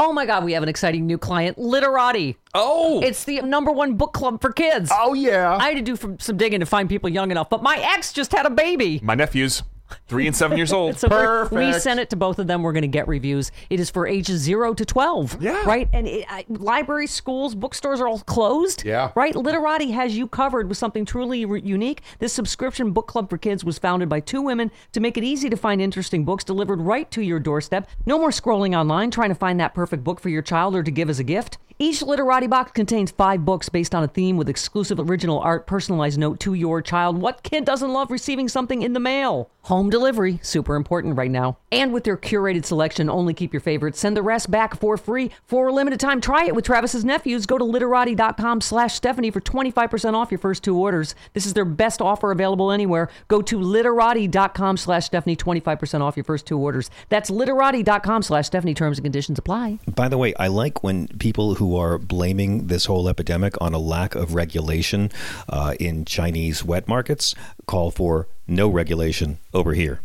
Oh my God, we have an exciting new client, Literati. Oh, It's the number one book club for kids. oh yeah. I had to do some, some digging to find people young enough, but my ex just had a baby. My nephews, three and seven years old. So we're- we sent it to both of them. We're going to get reviews. It is for ages zero to 12. Yeah. Right? And it, I, libraries, schools, bookstores are all closed. Yeah. Right? Literati has you covered with something truly re- unique. This subscription book club for kids was founded by two women to make it easy to find interesting books delivered right to your doorstep. No more scrolling online trying to find that perfect book for your child or to give as a gift. Each Literati box contains five books based on a theme with exclusive original art, personalized note to your child. What kid doesn't love receiving something in the mail? Home delivery, super important right now. And with their curated selection, only keep your favorites. Send the rest back for free for a limited time. Try it with Travis's nephews. Go to literati.com slash Stephanie for 25% off your first two orders. This is their best offer available anywhere. Go to literati.com slash Stephanie, 25% off your first two orders. That's literati.com slash Stephanie. Terms and conditions apply. By the way, I like when people who are blaming this whole epidemic on a lack of regulation uh, in Chinese wet markets call for no regulation over here.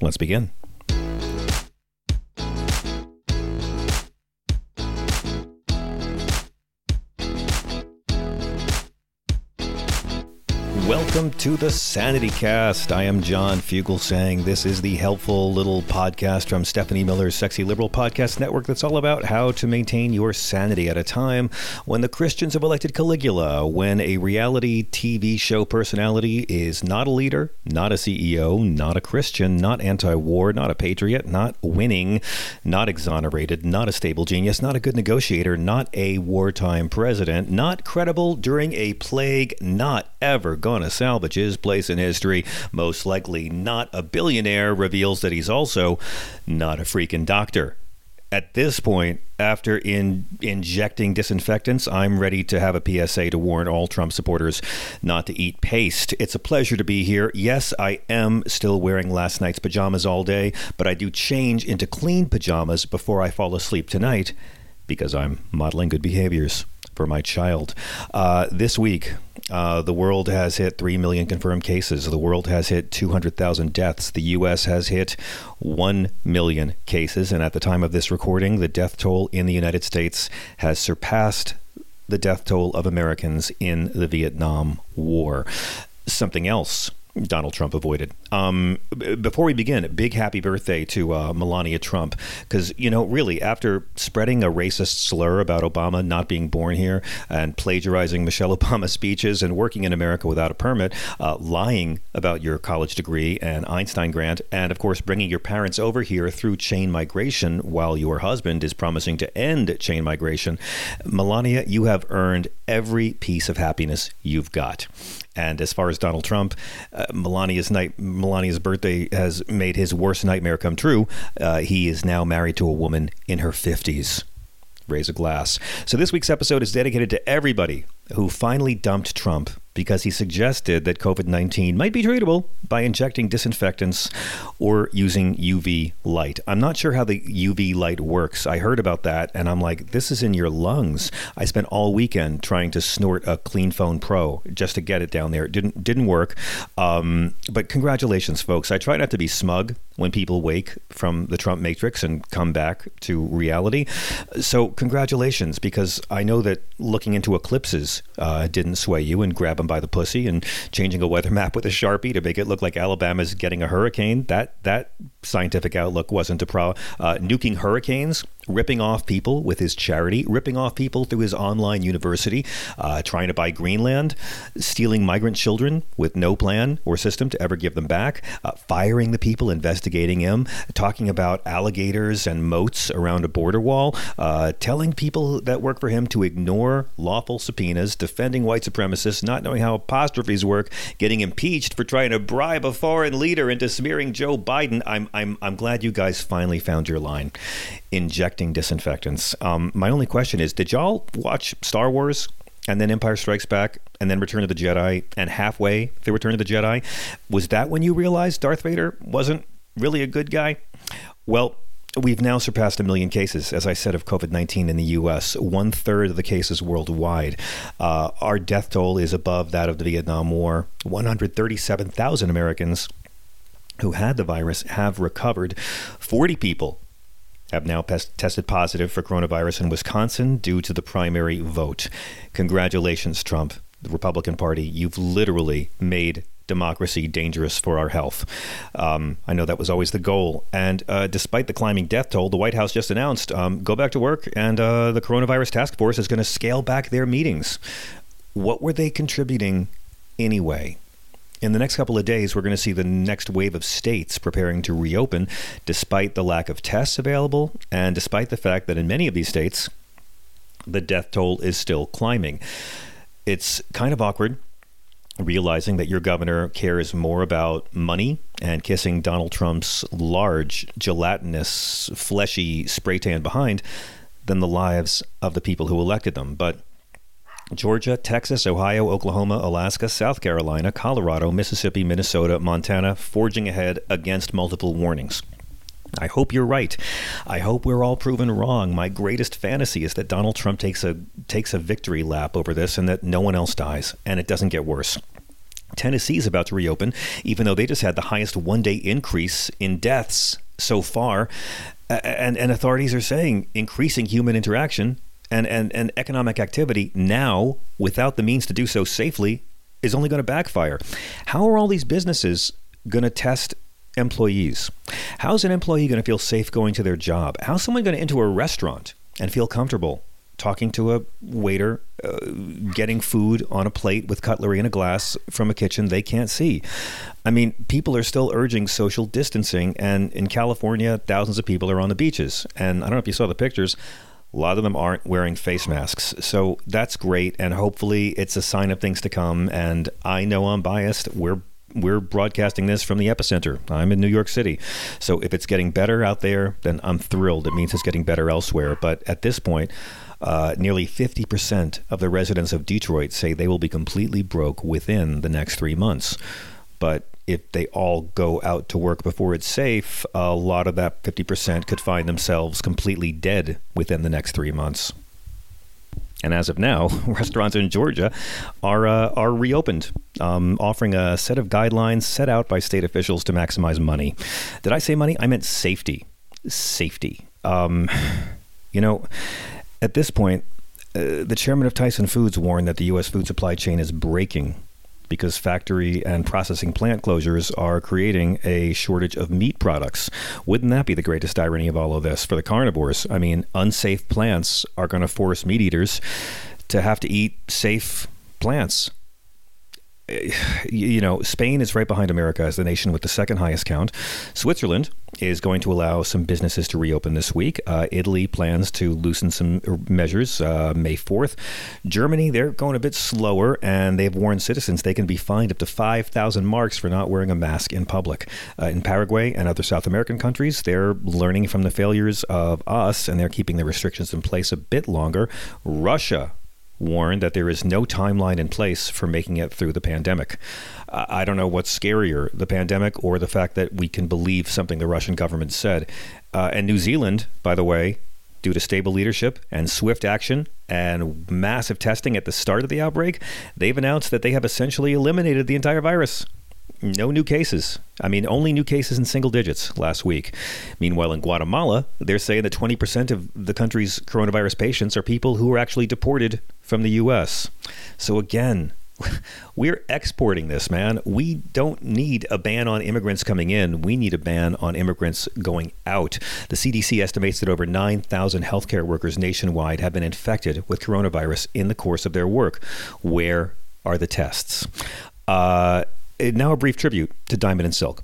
Let's begin. Welcome to the Sanity Cast. I am John Fugelsang. This is the helpful little podcast from Stephanie Miller's Sexy Liberal Podcast Network that's all about how to maintain your sanity at a time when the Christians have elected Caligula, when a reality TV show personality is not a leader, not a CEO, not a Christian, not anti war, not a patriot, not winning, not exonerated, not a stable genius, not a good negotiator, not a wartime president, not credible during a plague, not ever going to salvage his place in history, most likely not a billionaire, reveals that he's also not a freaking doctor. At this point, after in injecting disinfectants, I'm ready to have a PSA to warn all Trump supporters not to eat paste. It's a pleasure to be here. Yes, I am still wearing last night's pajamas all day, but I do change into clean pajamas before I fall asleep tonight because I'm modeling good behaviors for my child. Uh, this week, uh, the world has hit 3 million confirmed cases. The world has hit 200,000 deaths. The U.S. has hit 1 million cases. And at the time of this recording, the death toll in the United States has surpassed the death toll of Americans in the Vietnam War. Something else Donald Trump avoided. Um, b- before we begin, big happy birthday to uh, Melania Trump. Because, you know, really, after spreading a racist slur about Obama not being born here and plagiarizing Michelle Obama's speeches and working in America without a permit, uh, lying about your college degree and Einstein grant, and of course, bringing your parents over here through chain migration while your husband is promising to end chain migration, Melania, you have earned every piece of happiness you've got. And as far as Donald Trump, uh, Melania's night, Melania's birthday has made his worst nightmare come true. Uh, he is now married to a woman in her fifties. Raise a glass. So this week's episode is dedicated to everybody who finally dumped Trump because he suggested that COVID 19 might be treatable by injecting disinfectants or using UV light. I'm not sure how the UV light works. I heard about that and I'm like, this is in your lungs. I spent all weekend trying to snort a Clean Phone Pro just to get it down there. It didn't didn't work. Um, but congratulations, folks. I try not to be smug when people wake from the Trump matrix and come back to reality. So, congratulations, because I know that looking into eclipses uh, didn't sway you and grab them by the pussy and changing a weather map with a sharpie to make it look like Alabama's getting a hurricane. That that scientific outlook wasn't a problem. Uh, nuking hurricanes ripping off people with his charity, ripping off people through his online university, uh, trying to buy Greenland, stealing migrant children with no plan or system to ever give them back, uh, firing the people investigating him, talking about alligators and moats around a border wall, uh, telling people that work for him to ignore lawful subpoenas, defending white supremacists, not knowing how apostrophes work, getting impeached for trying to bribe a foreign leader into smearing Joe Biden. I'm, I'm, I'm glad you guys finally found your line. Injecting disinfectants. Um, my only question is Did y'all watch Star Wars? and then Empire Strikes Back, and then Return of the Jedi, and halfway through Return of the Jedi, was that when you realized Darth Vader wasn't really a good guy? Well, We've now surpassed a million cases, as I said, of COVID 19 in the U.S., one third of the cases worldwide. Uh, our death toll is above that of the Vietnam War. 137,000 Americans who had the virus have recovered. 40 people have now tested positive for coronavirus in Wisconsin due to the primary vote. Congratulations, Trump, the Republican Party. You've literally made democracy dangerous for our health. Um, I know that was always the goal. And uh, despite the climbing death toll, the White House just announced um, go back to work, and uh, the coronavirus task force is going to scale back their meetings. What were they contributing anyway? In the next couple of days, we're going to see the next wave of states preparing to reopen, despite the lack of tests available and despite the fact that in many of these states, the death toll is still climbing. It's kind of awkward realizing that your governor cares more about money and kissing Donald Trump's large, gelatinous, fleshy spray tan behind than the lives of the people who elected them. But Georgia, Texas, Ohio, Oklahoma, Alaska, South Carolina, Colorado, Mississippi, Minnesota, Montana, forging ahead against multiple warnings. I hope you're right. I hope we're all proven wrong. My greatest fantasy is that Donald Trump takes a takes a victory lap over this and that no one else dies and it doesn't get worse. Tennessee is about to reopen, even though they just had the highest one day increase in deaths so far. And, and authorities are saying increasing human interaction and, and, and economic activity now, without the means to do so safely, is only going to backfire. How are all these businesses going to test employees? How's an employee going to feel safe going to their job? How's someone going to enter a restaurant and feel comfortable talking to a waiter, uh, getting food on a plate with cutlery and a glass from a kitchen they can't see. I mean, people are still urging social distancing, and in California, thousands of people are on the beaches. And I don't know if you saw the pictures. A lot of them aren't wearing face masks. So that's great. And hopefully it's a sign of things to come. And I know I'm biased. We're we're broadcasting this from the epicenter. I'm in New York City. So if it's getting better out there, then I'm thrilled. It means it's getting better elsewhere. But at this point, uh, nearly 50% of the residents of Detroit say they will be completely broke within the next three months. But if they all go out to work before it's safe, a lot of that 50% could find themselves completely dead within the next three months. And as of now, restaurants in Georgia are uh, are reopened, um, offering a set of guidelines set out by state officials to maximize money. Did I say money? I meant safety. Safety. Um, you know, at this point, uh, the chairman of Tyson Foods warned that the U.S. food supply chain is breaking because factory and processing plant closures are creating a shortage of meat products. Wouldn't that be the greatest irony of all of this for the carnivores? I mean, unsafe plants are going to force meat eaters to have to eat safe plants you know, Spain is right behind America as the nation with the second highest count. Switzerland is going to allow some businesses to reopen this week. Uh, Italy plans to loosen some measures uh, May 4th. Germany, they're going a bit slower, and they've warned citizens they can be fined up to 5,000 marks for not wearing a mask in public. Uh, in Paraguay and other South American countries, they're learning from the failures of us, and they're keeping the restrictions in place a bit longer. Russia warned that there is no timeline in place for making it through the pandemic. I don't know what's scarier, the pandemic or the fact that we can believe something the Russian government said. Uh, and New Zealand, by the way, due to stable leadership and swift action and massive testing at the start of the outbreak, they've announced that they have essentially eliminated the entire virus. No new cases. I mean, only new cases in single digits last week. Meanwhile, in Guatemala, they're saying that 20% of the country's coronavirus patients are people who were actually deported from the U.S. So again, we're exporting this, man. We don't need a ban on immigrants coming in. We need a ban on immigrants going out. The CDC estimates that over 9,000 healthcare workers nationwide have been infected with coronavirus in the course of their work. Where are the tests? Uh, now, a brief tribute to Diamond and Silk.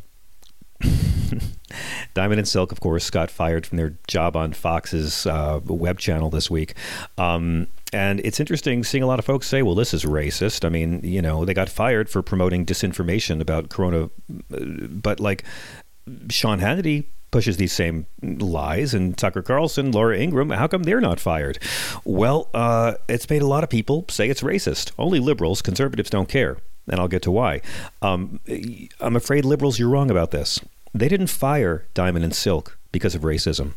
Diamond and Silk, of course, got fired from their job on Fox's uh, web channel this week. Um, and it's interesting seeing a lot of folks say, well, this is racist. I mean, you know, they got fired for promoting disinformation about Corona. But like Sean Hannity pushes these same lies, and Tucker Carlson, Laura Ingraham, how come they're not fired? Well, uh, it's made a lot of people say it's racist. Only liberals, conservatives don't care. And I'll get to why. Um, I'm afraid liberals, you're wrong about this. They didn't fire Diamond and Silk because of racism.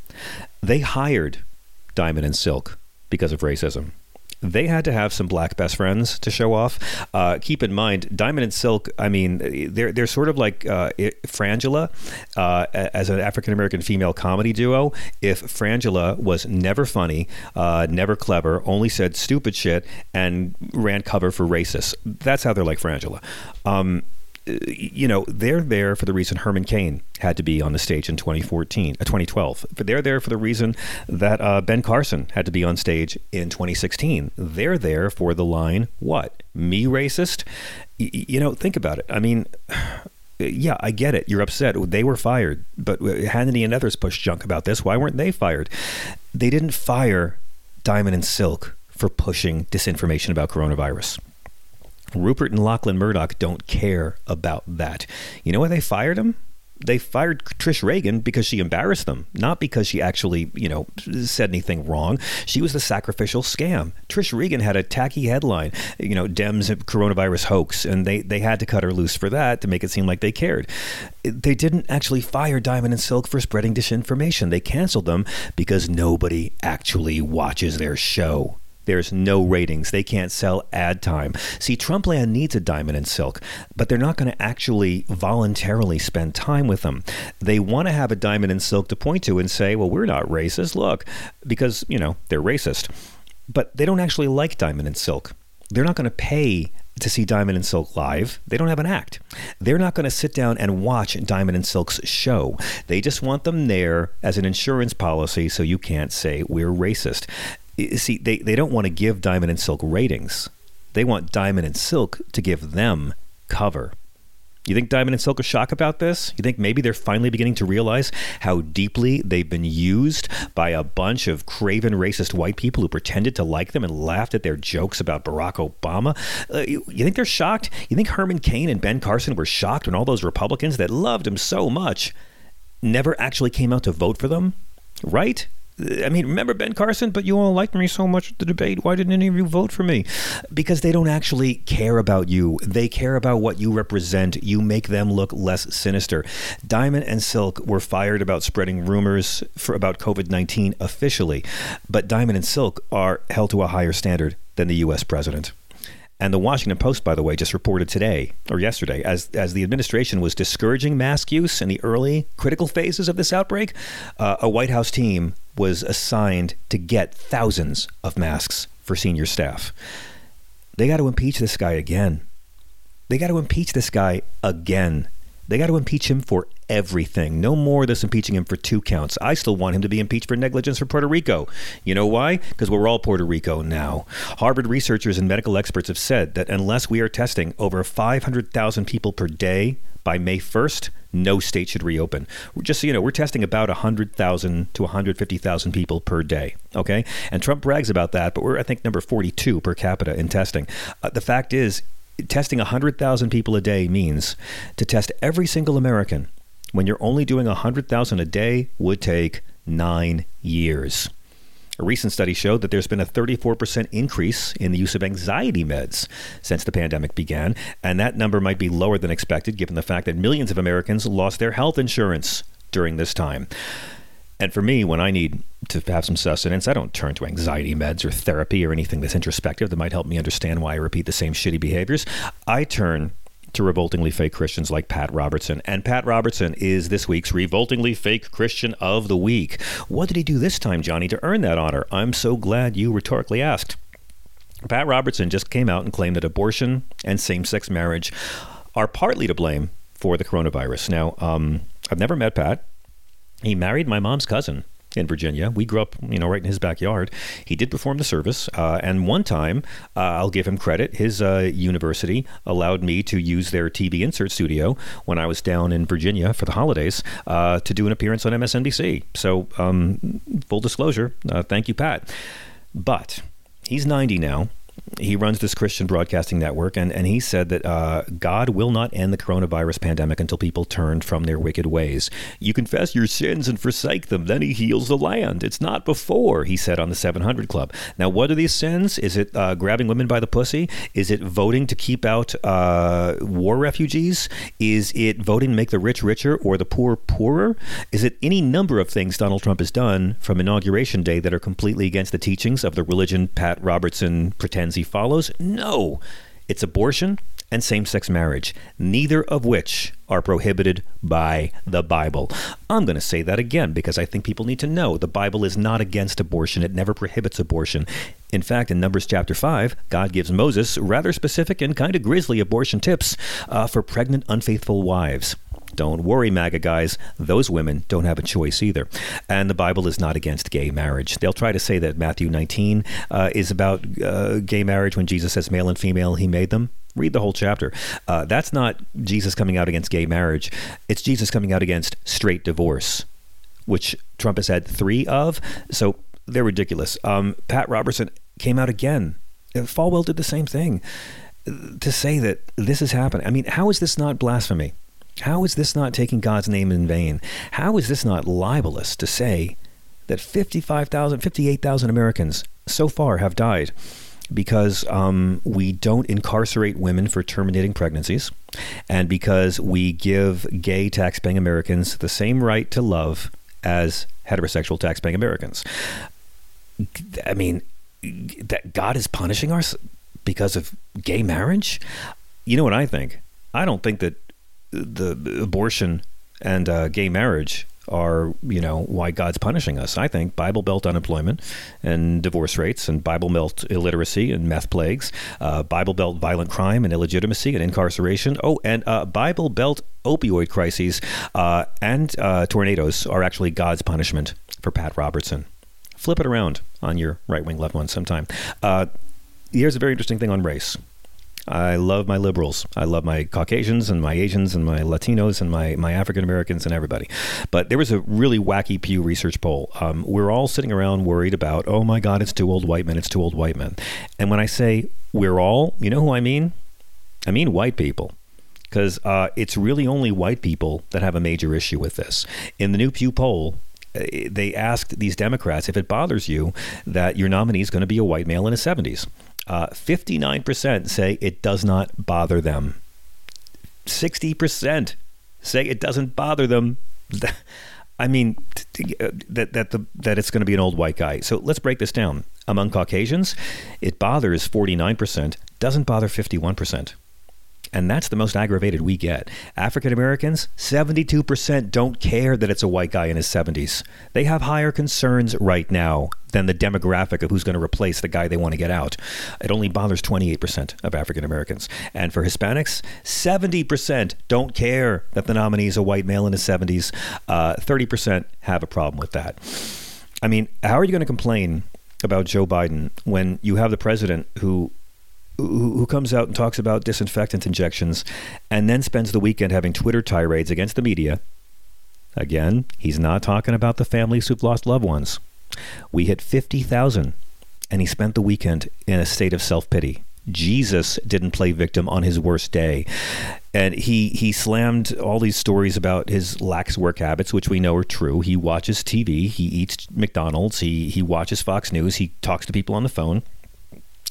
They hired Diamond and Silk because of racism they had to have some black best friends to show off. Uh, keep in mind, Diamond and Silk. I mean, they're they're sort of like uh, Frangela uh, as an African American female comedy duo. If Frangela was never funny, uh, never clever, only said stupid shit, and ran cover for racists, that's how they're like Frangela. Um, you know, they're there for the reason Herman Cain had to be on the stage in 2014, uh, 2012. They're there for the reason that uh, Ben Carson had to be on stage in 2016. They're there for the line, what? Me racist? Y- you know, think about it. I mean, yeah, I get it. You're upset. They were fired, but Hannity and others pushed junk about this. Why weren't they fired? They didn't fire Diamond and Silk for pushing disinformation about coronavirus. Rupert and Lachlan Murdoch don't care about that. You know why they fired him? They fired Trish Regan because she embarrassed them, not because she actually, you know, said anything wrong. She was the sacrificial scam. Trish Regan had a tacky headline, you know, Dems coronavirus hoax, and they, they had to cut her loose for that to make it seem like they cared. They didn't actually fire Diamond and Silk for spreading disinformation. They canceled them because nobody actually watches their show. There's no ratings. They can't sell ad time. See, Trumpland needs a diamond and silk, but they're not going to actually voluntarily spend time with them. They want to have a diamond and silk to point to and say, well, we're not racist. Look, because, you know, they're racist. But they don't actually like diamond and silk. They're not going to pay to see Diamond and Silk live. They don't have an act. They're not going to sit down and watch Diamond and Silk's show. They just want them there as an insurance policy so you can't say we're racist see, they, they don't want to give Diamond and Silk ratings. They want Diamond and Silk to give them cover. You think Diamond and Silk are shocked about this? You think maybe they're finally beginning to realize how deeply they've been used by a bunch of craven racist white people who pretended to like them and laughed at their jokes about Barack Obama? Uh, you, you think they're shocked? You think Herman Cain and Ben Carson were shocked when all those Republicans that loved him so much never actually came out to vote for them? Right? I mean, remember Ben Carson? But you all liked me so much at the debate. Why didn't any of you vote for me? Because they don't actually care about you. They care about what you represent. You make them look less sinister. Diamond and Silk were fired about spreading rumors for about COVID 19 officially, but Diamond and Silk are held to a higher standard than the U.S. president. And the Washington Post, by the way, just reported today or yesterday, as as the administration was discouraging mask use in the early critical phases of this outbreak, uh, a White House team was assigned to get thousands of masks for senior staff. They got to impeach this guy again. They got to impeach this guy again. They got to impeach him for everything. No more of this impeaching him for two counts. I still want him to be impeached for negligence for Puerto Rico. You know why? Because we're all Puerto Rico now. Harvard researchers and medical experts have said that unless we are testing over 500,000 people per day by May 1st, no state should reopen. Just so you know, we're testing about 100,000 to 150,000 people per day. Okay? And Trump brags about that, but we're, I think, number 42 per capita in testing. Uh, the fact is, testing 100,000 people a day means to test every single American when you're only doing 100,000 a day would take nine years. A recent study showed that there's been a 34% increase in the use of anxiety meds since the pandemic began, and that number might be lower than expected given the fact that millions of Americans lost their health insurance during this time. And for me, when I need to have some sustenance, I don't turn to anxiety meds or therapy or anything that's introspective that might help me understand why I repeat the same shitty behaviors. I turn to revoltingly fake Christians like Pat Robertson. And Pat Robertson is this week's Revoltingly Fake Christian of the Week. What did he do this time, Johnny, to earn that honor? I'm so glad you rhetorically asked. Pat Robertson just came out and claimed that abortion and same sex marriage are partly to blame for the coronavirus. Now, um, I've never met Pat. He married my mom's cousin in Virginia. We grew up, you know, right in his backyard. He did perform the service, uh, and one time, uh, I'll give him credit. His uh, university allowed me to use their TV insert studio when I was down in Virginia for the holidays uh, to do an appearance on MSNBC. So, um, full disclosure, uh, thank you, Pat. But he's 90 now he runs this Christian broadcasting network, and, and he said that uh, God will not end the coronavirus pandemic until people turn from their wicked ways. You confess your sins and forsake them, then he heals the land. It's not before, he said on the 700 Club. Now, what are these sins? Is it uh, grabbing women by the pussy? Is it voting to keep out uh, war refugees? Is it voting to make the rich richer or the poor poorer? Is it any number of things Donald Trump has done from Inauguration Day that are completely against the teachings of the religion Pat Robertson pretends he follows? No. It's abortion and same sex marriage, neither of which are prohibited by the Bible. I'm going to say that again because I think people need to know the Bible is not against abortion, it never prohibits abortion. In fact, in Numbers chapter 5, God gives Moses rather specific and kind of grisly abortion tips uh, for pregnant, unfaithful wives. Don't worry, MAGA guys, those women don't have a choice either. And the Bible is not against gay marriage. They'll try to say that Matthew 19 uh, is about uh, gay marriage when Jesus says male and female, he made them. Read the whole chapter. Uh, that's not Jesus coming out against gay marriage, it's Jesus coming out against straight divorce, which Trump has had three of. So they're ridiculous. Um, Pat Robertson came out again. Falwell did the same thing to say that this is happening. I mean, how is this not blasphemy? How is this not taking God's name in vain? How is this not libelous to say that 55,000, 58,000 Americans so far have died because um, we don't incarcerate women for terminating pregnancies and because we give gay taxpaying Americans the same right to love as heterosexual taxpaying Americans? I mean, that God is punishing us because of gay marriage? You know what I think? I don't think that the abortion and uh, gay marriage are you know why God's punishing us. I think Bible Belt unemployment and divorce rates and Bible Belt illiteracy and meth plagues, uh, Bible Belt violent crime and illegitimacy and incarceration. Oh, and uh, Bible Belt opioid crises uh, and uh, tornadoes are actually God's punishment for Pat Robertson. Flip it around on your right wing loved one sometime. Uh, here's a very interesting thing on race. I love my liberals. I love my Caucasians and my Asians and my Latinos and my, my African Americans and everybody. But there was a really wacky Pew Research poll. Um, we're all sitting around worried about, oh my God, it's two old white men, it's two old white men. And when I say we're all, you know who I mean? I mean white people because uh, it's really only white people that have a major issue with this. In the new Pew poll, uh, they asked these Democrats if it bothers you that your nominee is going to be a white male in his 70s. Uh, 59% say it does not bother them. 60% say it doesn't bother them. I mean, uh, that that the that it's going to be an old white guy. So let's break this down. Among Caucasians, it bothers 49%, doesn't bother 51%. And that's the most aggravated we get. African Americans, 72% don't care that it's a white guy in his 70s. They have higher concerns right now than the demographic of who's going to replace the guy they want to get out. It only bothers 28% of African Americans. And for Hispanics, 70% don't care that the nominee is a white male in his 70s. Uh, 30% have a problem with that. I mean, how are you going to complain about Joe Biden when you have the president who who, comes out and talks about disinfectant injections and then spends the weekend having Twitter tirades against the media. Again, he's not talking about the families who've lost loved ones. We hit 50,000, and he spent the weekend in a state of self pity. Jesus didn't play victim on his worst day. And he, he slammed all these stories about his lax work habits, which we know are true. He watches TV, he eats McDonald's, he, he watches Fox News, he talks to people on the phone.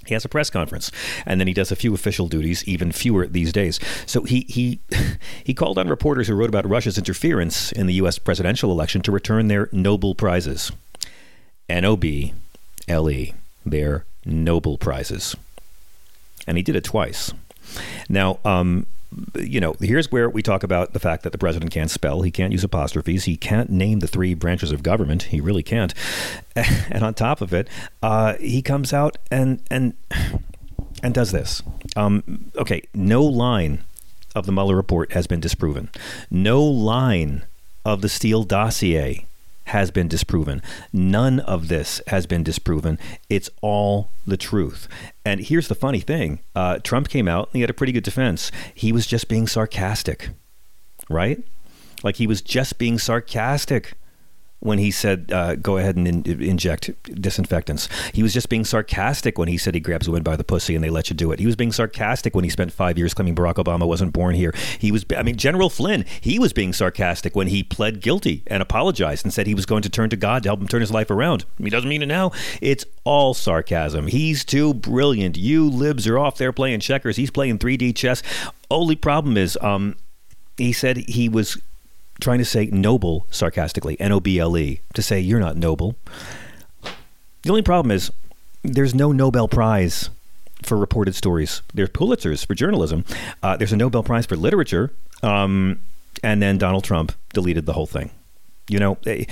He has a press conference, and then he does a few official duties, even fewer these days. So he he he called on reporters who wrote about Russia's interference in the U.S. presidential election to return their Nobel prizes. N O B L E, their Nobel prizes, and he did it twice. Now, um, you know, here's where we talk about the fact that the president can't spell, he can't use apostrophes, he can't name the three branches of government. He really can't. And on top of it, uh, he comes out and and and does this. Um, okay, no line of the Mueller report has been disproven. No line of the Steele dossier has been disproven. None of this has been disproven. It's all the truth. And here's the funny thing uh, Trump came out and he had a pretty good defense. He was just being sarcastic, right? Like he was just being sarcastic when he said, uh, go ahead and in- inject disinfectants. He was just being sarcastic when he said he grabs women by the pussy and they let you do it. He was being sarcastic when he spent five years claiming Barack Obama wasn't born here. He was, I mean, General Flynn, he was being sarcastic when he pled guilty and apologized and said he was going to turn to God to help him turn his life around. He doesn't mean it now. It's all sarcasm. He's too brilliant. You libs are off there playing checkers. He's playing 3D chess. Only problem is, um, he said he was trying to say noble sarcastically, N O B L E, to say you're not noble. The only problem is there's no Nobel Prize for reported stories. There's Pulitzers for journalism. Uh, there's a Nobel Prize for literature. Um, and then Donald Trump deleted the whole thing. You know, eh,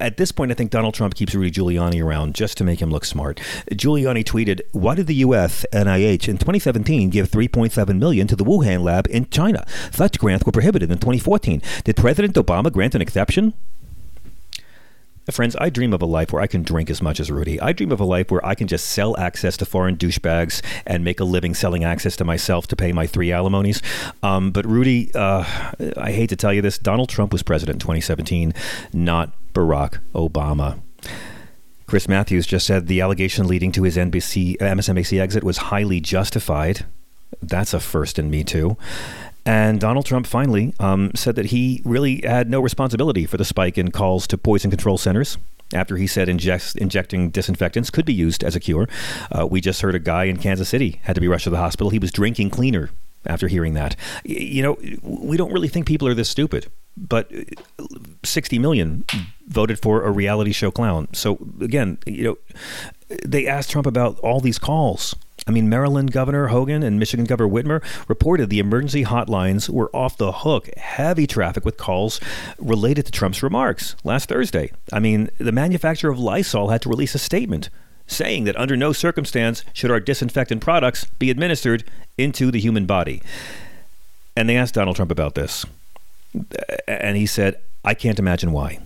at this point, I think Donald Trump keeps Rudy Giuliani around just to make him look smart. Giuliani tweeted, "Why did the U.S. NIH in 2017 give 3.7 million to the Wuhan lab in China? Such grants were prohibited in 2014. Did President Obama grant an exception?" Friends, I dream of a life where I can drink as much as Rudy. I dream of a life where I can just sell access to foreign douchebags and make a living selling access to myself to pay my three alimonies. Um, but Rudy, uh, I hate to tell you this, Donald Trump was president in 2017, not Barack Obama. Chris Matthews just said the allegation leading to his NBC, MSNBC exit was highly justified. That's a first in Me Too. And Donald Trump finally um, said that he really had no responsibility for the spike in calls to poison control centers after he said inject, injecting disinfectants could be used as a cure. Uh, we just heard a guy in Kansas City had to be rushed to the hospital. He was drinking cleaner after hearing that. You know, we don't really think people are this stupid, but uh, 60 million voted for a reality show clown. So again, you know, they asked Trump about all these calls I mean, Maryland Governor Hogan and Michigan Governor Whitmer reported the emergency hotlines were off the hook, heavy traffic with calls related to Trump's remarks last Thursday. I mean, the manufacturer of Lysol had to release a statement saying that under no circumstance should our disinfectant products be administered into the human body. And they asked Donald Trump about this. And he said, I can't imagine why.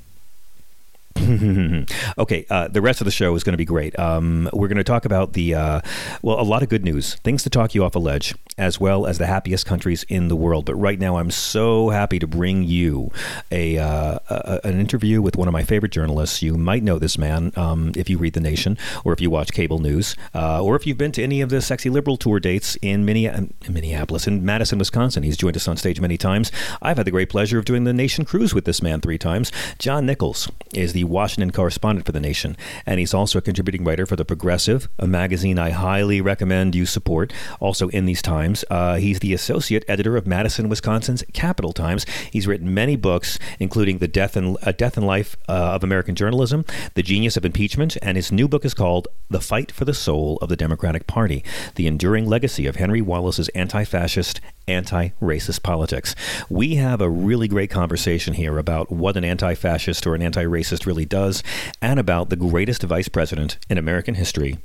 okay, uh, the rest of the show is going to be great. Um, we're going to talk about the, uh, well, a lot of good news, things to talk you off a ledge, as well as the happiest countries in the world. But right now, I'm so happy to bring you a, uh, a an interview with one of my favorite journalists. You might know this man um, if you read The Nation or if you watch cable news uh, or if you've been to any of the sexy liberal tour dates in, Minneapolis, in Madison, Wisconsin. He's joined us on stage many times. I've had the great pleasure of doing the Nation cruise with this man three times. John Nichols is the Washington correspondent for The Nation, and he's also a contributing writer for The Progressive, a magazine I highly recommend you support. Also, in these times, uh, he's the associate editor of Madison, Wisconsin's Capital Times. He's written many books, including The Death and, uh, Death and Life uh, of American Journalism, The Genius of Impeachment, and his new book is called The Fight for the Soul of the Democratic Party The Enduring Legacy of Henry Wallace's Anti Fascist anti racist politics. We have a really great conversation here about what an anti fascist or an anti racist really does, and about the greatest vice president in American history.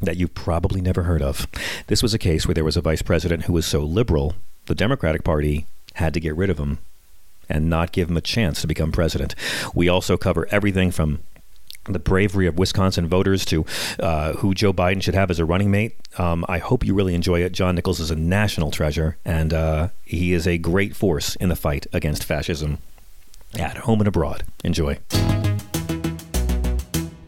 That you've probably never heard of. This was a case where there was a vice president who was so liberal, the Democratic Party had to get rid of him and not give him a chance to become president. We also cover everything from the bravery of Wisconsin voters to uh, who Joe Biden should have as a running mate. Um, I hope you really enjoy it. John Nichols is a national treasure, and uh, he is a great force in the fight against fascism at home and abroad. Enjoy.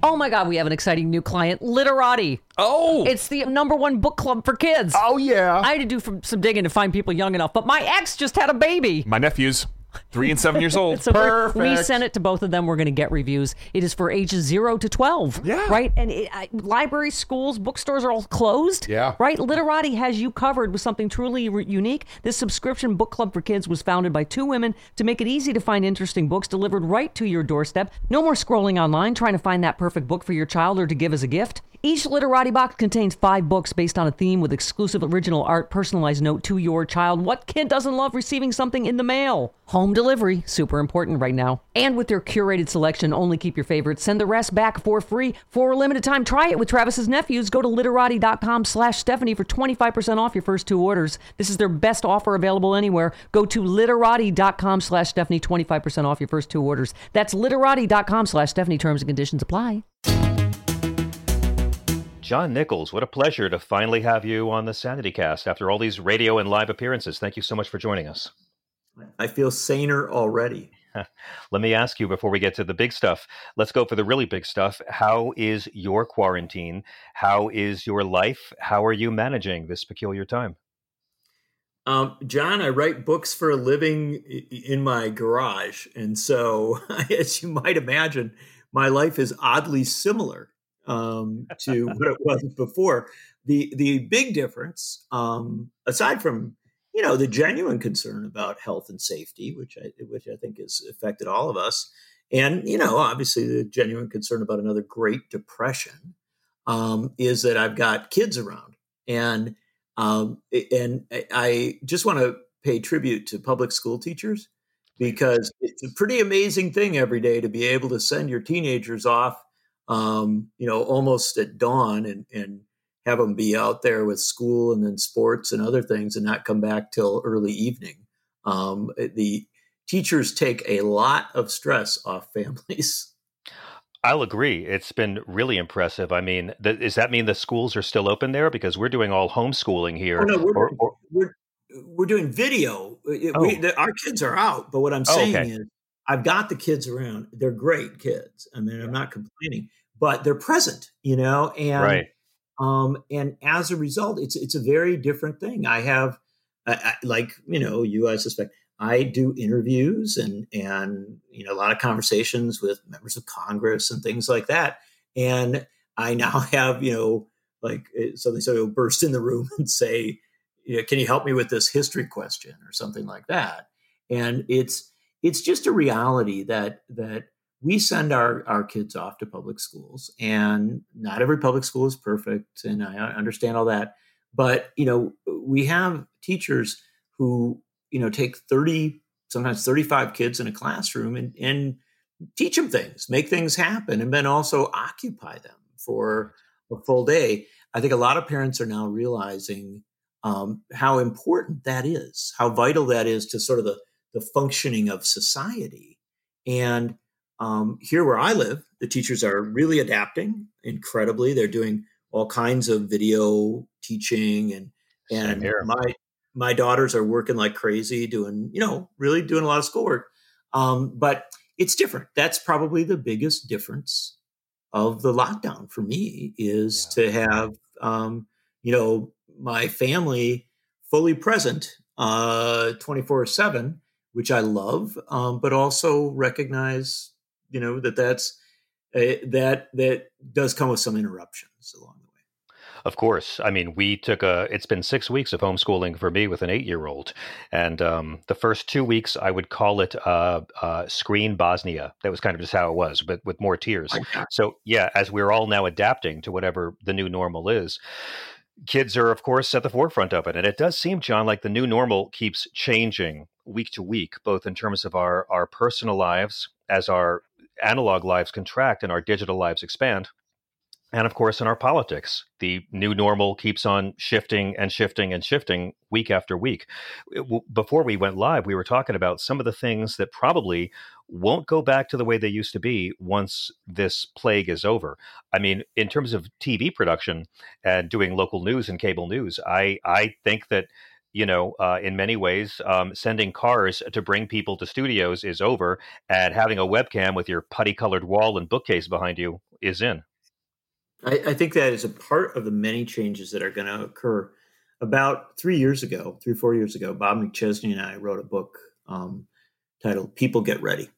Oh my God, we have an exciting new client, Literati. Oh, It's the number one book club for kids. oh yeah. I had to do some digging to find people young enough, but my ex just had a baby. My nephews, three and seven years old. So we're- we sent it to both of them. We're going to get reviews. It is for ages zero to twelve. Yeah. Right. And it, I, libraries, schools, bookstores are all closed. Yeah. Right. Literati has you covered with something truly re- unique. This subscription book club for kids was founded by two women to make it easy to find interesting books delivered right to your doorstep. No more scrolling online trying to find that perfect book for your child or to give as a gift. Each Literati box contains five books based on a theme with exclusive original art, personalized note to your child. What kid doesn't love receiving something in the mail? Home delivery, super important right now. And with their curated selection, only keep your favorites. Send the rest back for free for a limited time. Try it with Travis's nephews. Go to literati.com slash Stephanie for 25% off your first two orders. This is their best offer available anywhere. Go to literati.com slash Stephanie, 25% off your first two orders. That's literati.com slash Stephanie. Terms and conditions apply. John Nichols, what a pleasure to finally have you on the Sanity Cast after all these radio and live appearances. Thank you so much for joining us. I feel saner already. Let me ask you before we get to the big stuff. Let's go for the really big stuff. How is your quarantine? How is your life? How are you managing this peculiar time? Um, John, I write books for a living in my garage. And so, as you might imagine, my life is oddly similar um, to what it was before. The the big difference, um, aside from you know the genuine concern about health and safety, which I which I think has affected all of us, and you know obviously the genuine concern about another Great Depression, um, is that I've got kids around, and um, and I just want to pay tribute to public school teachers because it's a pretty amazing thing every day to be able to send your teenagers off um, you know, almost at dawn and, and have them be out there with school and then sports and other things and not come back till early evening. Um, the teachers take a lot of stress off families. I'll agree. It's been really impressive. I mean, th- does that mean the schools are still open there? Because we're doing all homeschooling here. Oh, no, we're, or, or... we're, we're, doing video. Oh. We, the, our kids are out, but what I'm saying oh, okay. is I've got the kids around. They're great kids. I mean, I'm not complaining but they're present, you know, and right. um, and as a result, it's it's a very different thing. I have, I, like you know, you I suspect I do interviews and and you know a lot of conversations with members of Congress and things like that, and I now have you know like something so will burst in the room and say, you know, can you help me with this history question or something like that, and it's it's just a reality that that we send our, our kids off to public schools and not every public school is perfect and i understand all that but you know we have teachers who you know take 30 sometimes 35 kids in a classroom and, and teach them things make things happen and then also occupy them for a full day. I think a lot of parents are now realizing um, how important that is how vital that is to sort of the, the functioning of society and um, here where I live, the teachers are really adapting incredibly. They're doing all kinds of video teaching and and my my daughters are working like crazy doing you know really doing a lot of schoolwork um, but it's different that's probably the biggest difference of the lockdown for me is yeah. to have um, you know my family fully present uh 24 7 which i love um, but also recognize you know that that's uh, that that does come with some interruptions along the way. Of course. I mean, we took a, it's been six weeks of homeschooling for me with an eight year old. And um, the first two weeks, I would call it uh, uh, screen Bosnia. That was kind of just how it was, but with more tears. So, yeah, as we're all now adapting to whatever the new normal is, kids are, of course, at the forefront of it. And it does seem, John, like the new normal keeps changing week to week, both in terms of our, our personal lives as our analog lives contract and our digital lives expand. And of course, in our politics, the new normal keeps on shifting and shifting and shifting week after week. Before we went live, we were talking about some of the things that probably won't go back to the way they used to be once this plague is over. I mean, in terms of TV production and doing local news and cable news, I, I think that you know, uh, in many ways, um, sending cars to bring people to studios is over, and having a webcam with your putty colored wall and bookcase behind you is in. I, I think that is a part of the many changes that are going to occur. About three years ago, three, four years ago, Bob McChesney and I wrote a book um, titled People Get Ready.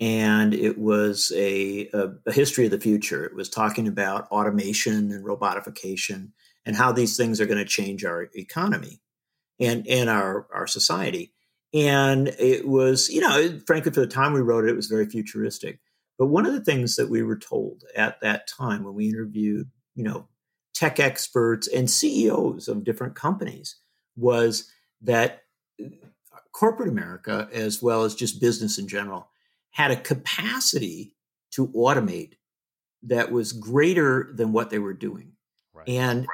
And it was a, a, a history of the future. It was talking about automation and robotification and how these things are going to change our economy and and our our society. And it was, you know, frankly, for the time we wrote it, it was very futuristic. But one of the things that we were told at that time when we interviewed you know, tech experts and CEOs of different companies was that uh, corporate America, as well as just business in general, had a capacity to automate that was greater than what they were doing. Right. And right.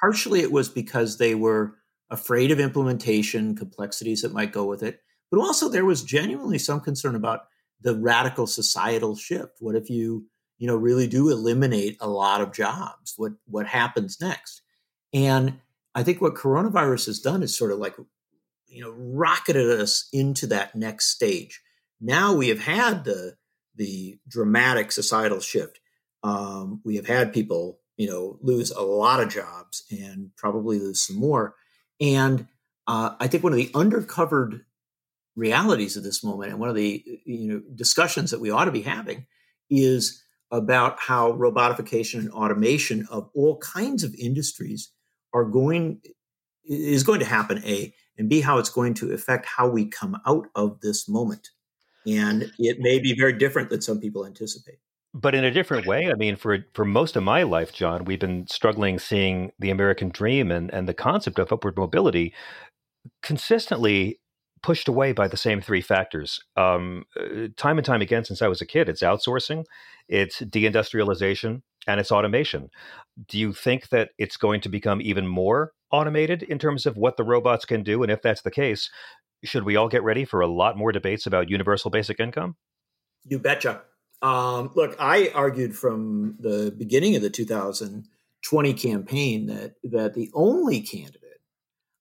partially it was because they were afraid of implementation, complexities that might go with it. But also there was genuinely some concern about the radical societal shift. What if you, you know, really do eliminate a lot of jobs? What what happens next? And I think what coronavirus has done is sort of like, you know, rocketed us into that next stage. Now we have had the the dramatic societal shift. Um, we have had people, you know, lose a lot of jobs and probably lose some more. And uh, I think one of the undercovered realities of this moment and one of the you know discussions that we ought to be having is about how robotification and automation of all kinds of industries are going is going to happen a and b how it's going to affect how we come out of this moment. And it may be very different than some people anticipate. But in a different way i mean for for most of my life john we've been struggling seeing the american dream and and the concept of upward mobility consistently pushed away by the same three factors. Um, uh, time and time again, since I was a kid, it's outsourcing, it's deindustrialization, and it's automation. Do you think that it's going to become even more automated in terms of what the robots can do? And if that's the case, should we all get ready for a lot more debates about universal basic income? You betcha. Um, look, I argued from the beginning of the 2020 campaign that that the only candidate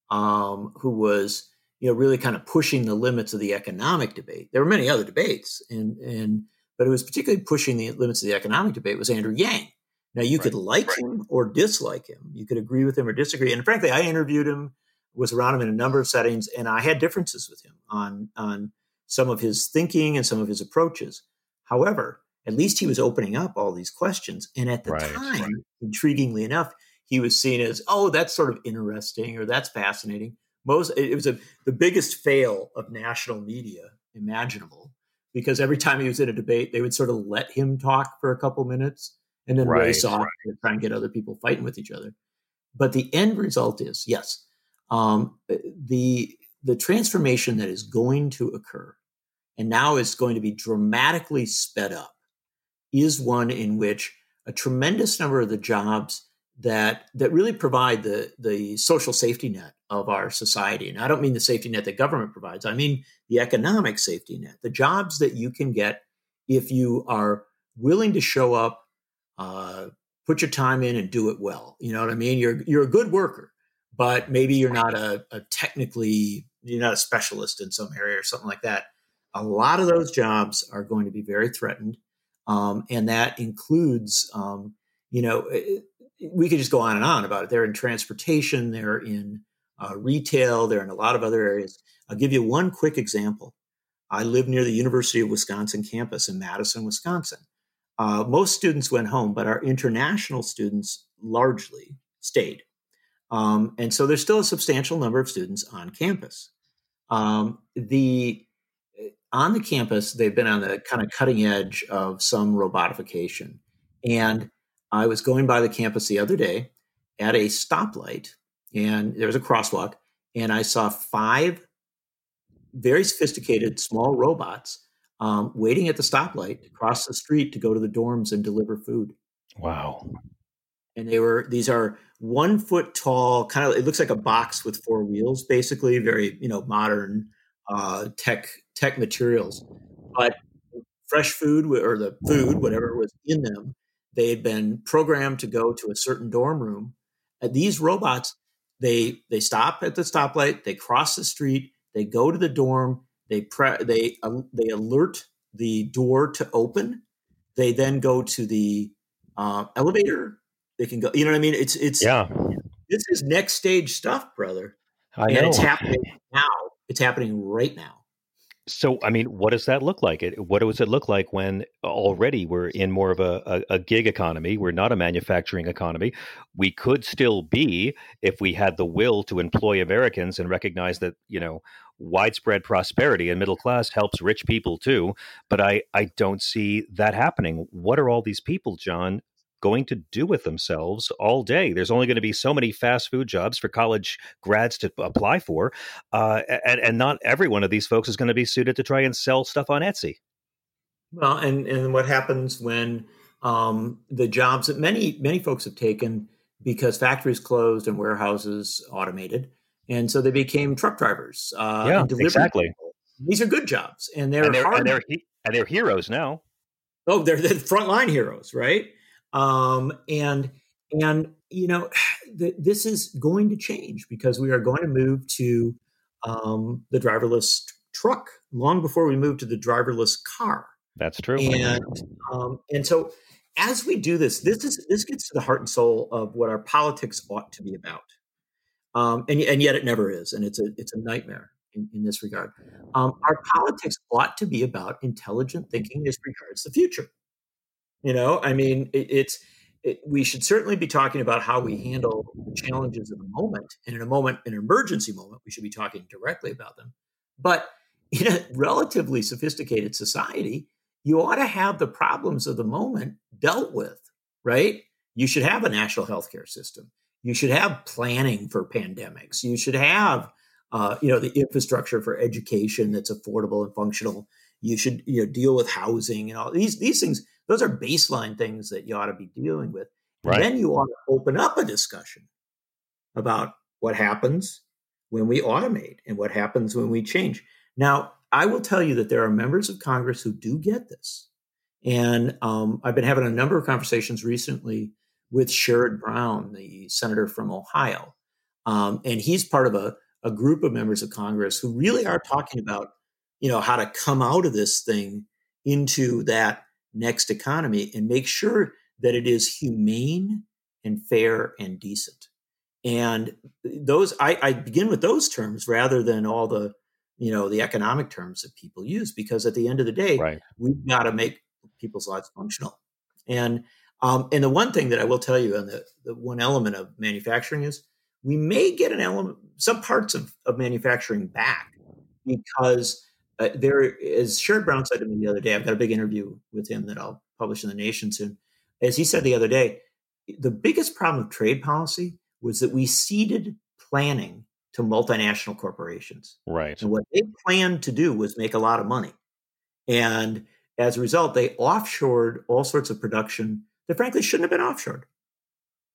um, who was you know, really kind of pushing the limits of the economic debate. There were many other debates, and and but it was particularly pushing the limits of the economic debate was Andrew Yang. Now you right. could like right. him or dislike him. You could agree with him or disagree. And frankly, I interviewed him, was around him in a number of settings, and I had differences with him on on some of his thinking and some of his approaches. However, at least he was opening up all these questions. And at the right, time, intriguingly enough, he was seen as, oh, that's sort of interesting or that's fascinating most it was a, the biggest fail of national media imaginable because every time he was in a debate they would sort of let him talk for a couple minutes and then right, race off right. and try and get other people fighting with each other but the end result is yes um, the the transformation that is going to occur and now is going to be dramatically sped up is one in which a tremendous number of the jobs that that really provide the the social safety net of our society. And I don't mean the safety net that government provides. I mean the economic safety net, the jobs that you can get if you are willing to show up, uh, put your time in, and do it well. You know what I mean? You're you're a good worker, but maybe you're not a, a technically you're not a specialist in some area or something like that. A lot of those jobs are going to be very threatened, um, and that includes, um, you know, we could just go on and on about it. They're in transportation, they're in uh, retail, they're in a lot of other areas. I'll give you one quick example. I live near the University of Wisconsin campus in Madison, Wisconsin. Uh, most students went home, but our international students largely stayed. Um, and so there's still a substantial number of students on campus. Um, the on the campus, they've been on the kind of cutting edge of some robotification. And I was going by the campus the other day at a stoplight, and there was a crosswalk, and I saw five very sophisticated small robots um, waiting at the stoplight across the street to go to the dorms and deliver food. Wow. And they were, these are one foot tall, kind of, it looks like a box with four wheels, basically, very, you know, modern uh, tech, tech materials. But fresh food or the food, whatever was in them, they had been programmed to go to a certain dorm room. And these robots, they they stop at the stoplight, they cross the street, they go to the dorm, they pre- they uh, they alert the door to open. They then go to the uh, elevator. They can go. You know what I mean? It's it's yeah. This is next stage stuff, brother. I know. It's happening now. It's happening right now. So, I mean, what does that look like? What does it look like when already we're in more of a, a, a, gig economy? We're not a manufacturing economy. We could still be if we had the will to employ Americans and recognize that, you know, widespread prosperity and middle class helps rich people too. But I, I don't see that happening. What are all these people, John, going to do with themselves all day? There's only going to be so many fast food jobs for college grads to apply for, uh, and, and not every one of these folks is going to be suited to try and sell stuff on Etsy. Well, and and what happens when um, the jobs that many many folks have taken because factories closed and warehouses automated, and so they became truck drivers. Uh, yeah, exactly. People. These are good jobs, and they're and they're. And they're, and they're heroes now. Oh, they're the frontline heroes, right? Um, and and you know, th- this is going to change because we are going to move to um, the driverless truck long before we move to the driverless car. That's true. And um, and so as we do this, this is this gets to the heart and soul of what our politics ought to be about. Um, and and yet it never is, and it's a it's a nightmare in, in this regard. Um, our politics ought to be about intelligent thinking as regards the future. You know, I mean, it, it's it, we should certainly be talking about how we handle the challenges of the moment, and in a moment, an emergency moment, we should be talking directly about them. But in a relatively sophisticated society, you ought to have the problems of the moment dealt with, right? You should have a national healthcare system. You should have planning for pandemics. You should have, uh, you know, the infrastructure for education that's affordable and functional. You should, you know, deal with housing and all these these things. Those are baseline things that you ought to be dealing with. Right. Then you ought to open up a discussion about what happens when we automate and what happens when we change. Now, I will tell you that there are members of Congress who do get this. And um, I've been having a number of conversations recently with Sherrod Brown, the senator from Ohio. Um, and he's part of a, a group of members of Congress who really are talking about, you know, how to come out of this thing into that next economy and make sure that it is humane and fair and decent. And those, I, I begin with those terms rather than all the you know the economic terms that people use because at the end of the day right. we've got to make people's lives functional and um, and the one thing that i will tell you and the, the one element of manufacturing is we may get an element some parts of, of manufacturing back because uh, there as Sherrod Brown said to me the other day i've got a big interview with him that i'll publish in the nation soon as he said the other day the biggest problem of trade policy was that we ceded planning to multinational corporations. Right. And what they planned to do was make a lot of money. And as a result, they offshored all sorts of production that frankly shouldn't have been offshored.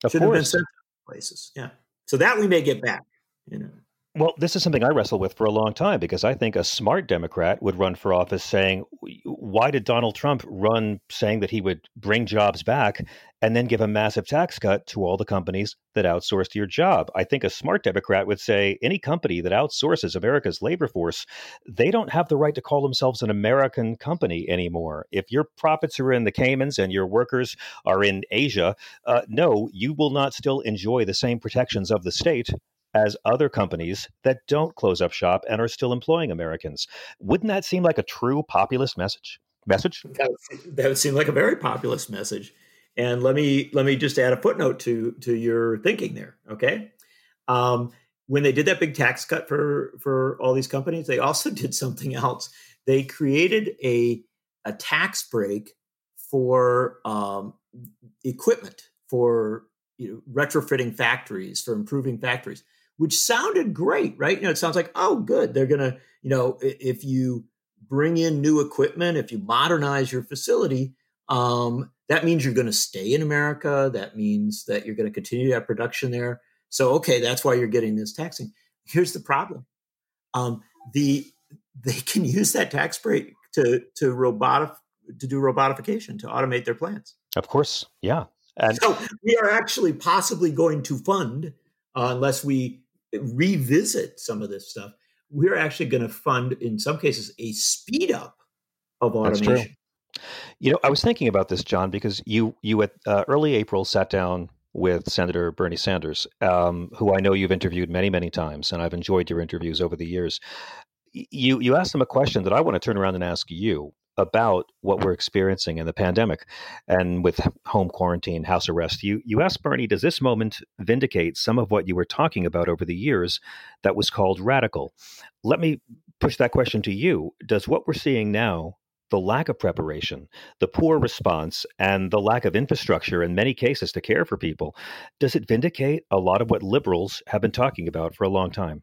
Of shouldn't course. have been sent to places. Yeah. So that we may get back, you know. Well, this is something I wrestle with for a long time because I think a smart Democrat would run for office saying, why did Donald Trump run saying that he would bring jobs back and then give a massive tax cut to all the companies that outsourced your job? I think a smart Democrat would say any company that outsources America's labor force, they don't have the right to call themselves an American company anymore. If your profits are in the Caymans and your workers are in Asia, uh, no, you will not still enjoy the same protections of the state as other companies that don't close up shop and are still employing Americans. Wouldn't that seem like a true populist message? Message? That would, that would seem like a very populist message. And let me let me just add a footnote to to your thinking there. Okay, um, when they did that big tax cut for for all these companies, they also did something else. They created a a tax break for um, equipment for you know, retrofitting factories for improving factories which sounded great, right? You know, it sounds like, oh, good. They're going to, you know, if you bring in new equipment, if you modernize your facility, um, that means you're going to stay in America. That means that you're going to continue to have production there. So, okay, that's why you're getting this taxing. Here's the problem: um, the they can use that tax break to to robotic to do robotification to automate their plants. Of course, yeah. And so we are actually possibly going to fund, uh, unless we revisit some of this stuff, we're actually going to fund, in some cases, a speed up of automation. You know, I was thinking about this, John, because you you at uh, early April sat down with Senator Bernie Sanders, um, who I know you've interviewed many, many times, and I've enjoyed your interviews over the years. You you asked him a question that I want to turn around and ask you, about what we're experiencing in the pandemic and with home quarantine, house arrest. You you asked Bernie, does this moment vindicate some of what you were talking about over the years that was called radical? Let me push that question to you. Does what we're seeing now the lack of preparation, the poor response, and the lack of infrastructure in many cases to care for people, does it vindicate a lot of what liberals have been talking about for a long time?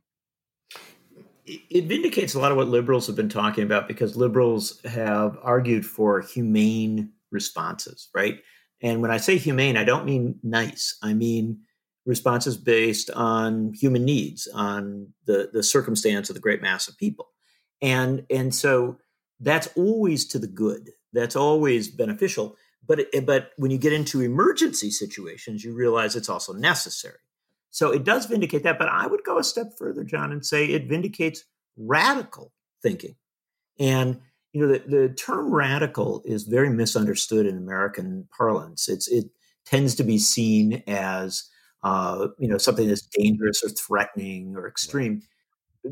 It vindicates a lot of what liberals have been talking about because liberals have argued for humane responses, right? And when I say humane, I don't mean nice. I mean responses based on human needs, on the, the circumstance of the great mass of people. And, and so that's always to the good. That's always beneficial. But, but when you get into emergency situations, you realize it's also necessary. So it does vindicate that. But I would go a step further, John, and say it vindicates radical thinking. And you know, the, the term radical is very misunderstood in American parlance. It's it tends to be seen as uh, you know something that's dangerous or threatening or extreme.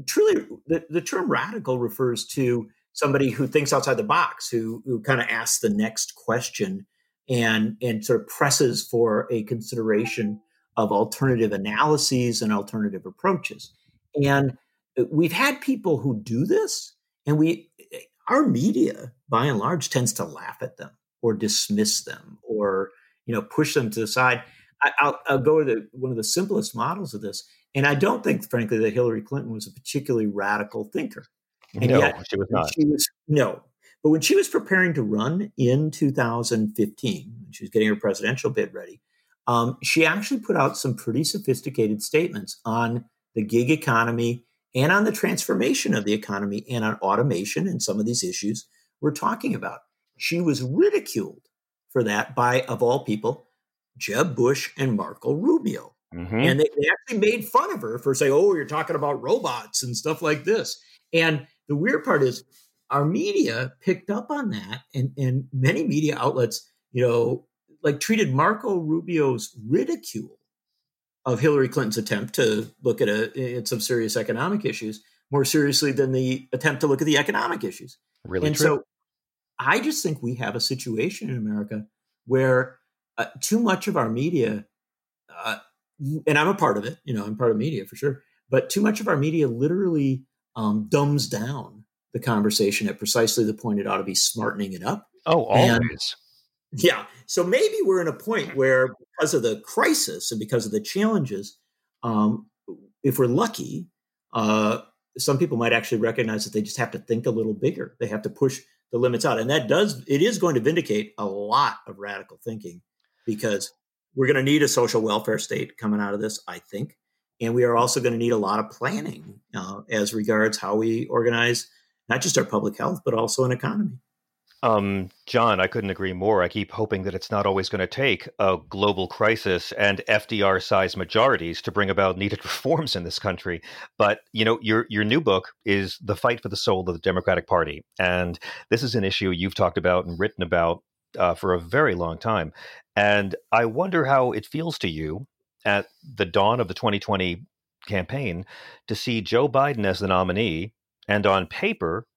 Truly, the, the term radical refers to somebody who thinks outside the box, who who kind of asks the next question and and sort of presses for a consideration of alternative analyses and alternative approaches. And uh, we've had people who do this, and we our media, by and large, tends to laugh at them or dismiss them or you know push them to the side. I, will go to the, one of the simplest models of this, and I don't think, frankly, that Hillary Clinton was a particularly radical thinker. And no, yet, she was not. She was no, but when she was preparing to run in 2015, when she was getting her presidential bid ready, um, she actually put out some pretty sophisticated statements on the gig economy and on the transformation of the economy and on automation and some of these issues we're talking about. She was ridiculed for that by, of all people, Jeb Bush and Marco Rubio. Mm-hmm. And they, they actually made fun of her for saying, oh, you're talking about robots and stuff like this. And the weird part is our media picked up on that, and, and many media outlets, you know, like treated Marco Rubio's ridicule of Hillary Clinton's attempt to look at, a, at some serious economic issues more seriously than the attempt to look at the economic issues. Really and true. so I just think we have a situation in America where uh, too much of our media, uh, and I'm a part of it, you know, I'm part of media for sure, but too much of our media literally um, dumbs down the conversation at precisely the point it ought to be smartening it up. Oh, always. Yeah. So maybe we're in a point where, because of the crisis and because of the challenges, um, if we're lucky, uh, some people might actually recognize that they just have to think a little bigger. They have to push the limits out, and that does it is going to vindicate a lot of radical thinking because we're going to need a social welfare state coming out of this, I think, and we are also going to need a lot of planning uh, as regards how we organize not just our public health but also an economy. Um, John, I couldn't agree more. I keep hoping that it's not always going to take a global crisis and FDR sized majorities to bring about needed reforms in this country. But, you know, your, your new book is The Fight for the Soul of the Democratic Party. And this is an issue you've talked about and written about uh, for a very long time. And I wonder how it feels to you at the dawn of the 2020 campaign to see Joe Biden as the nominee and on paper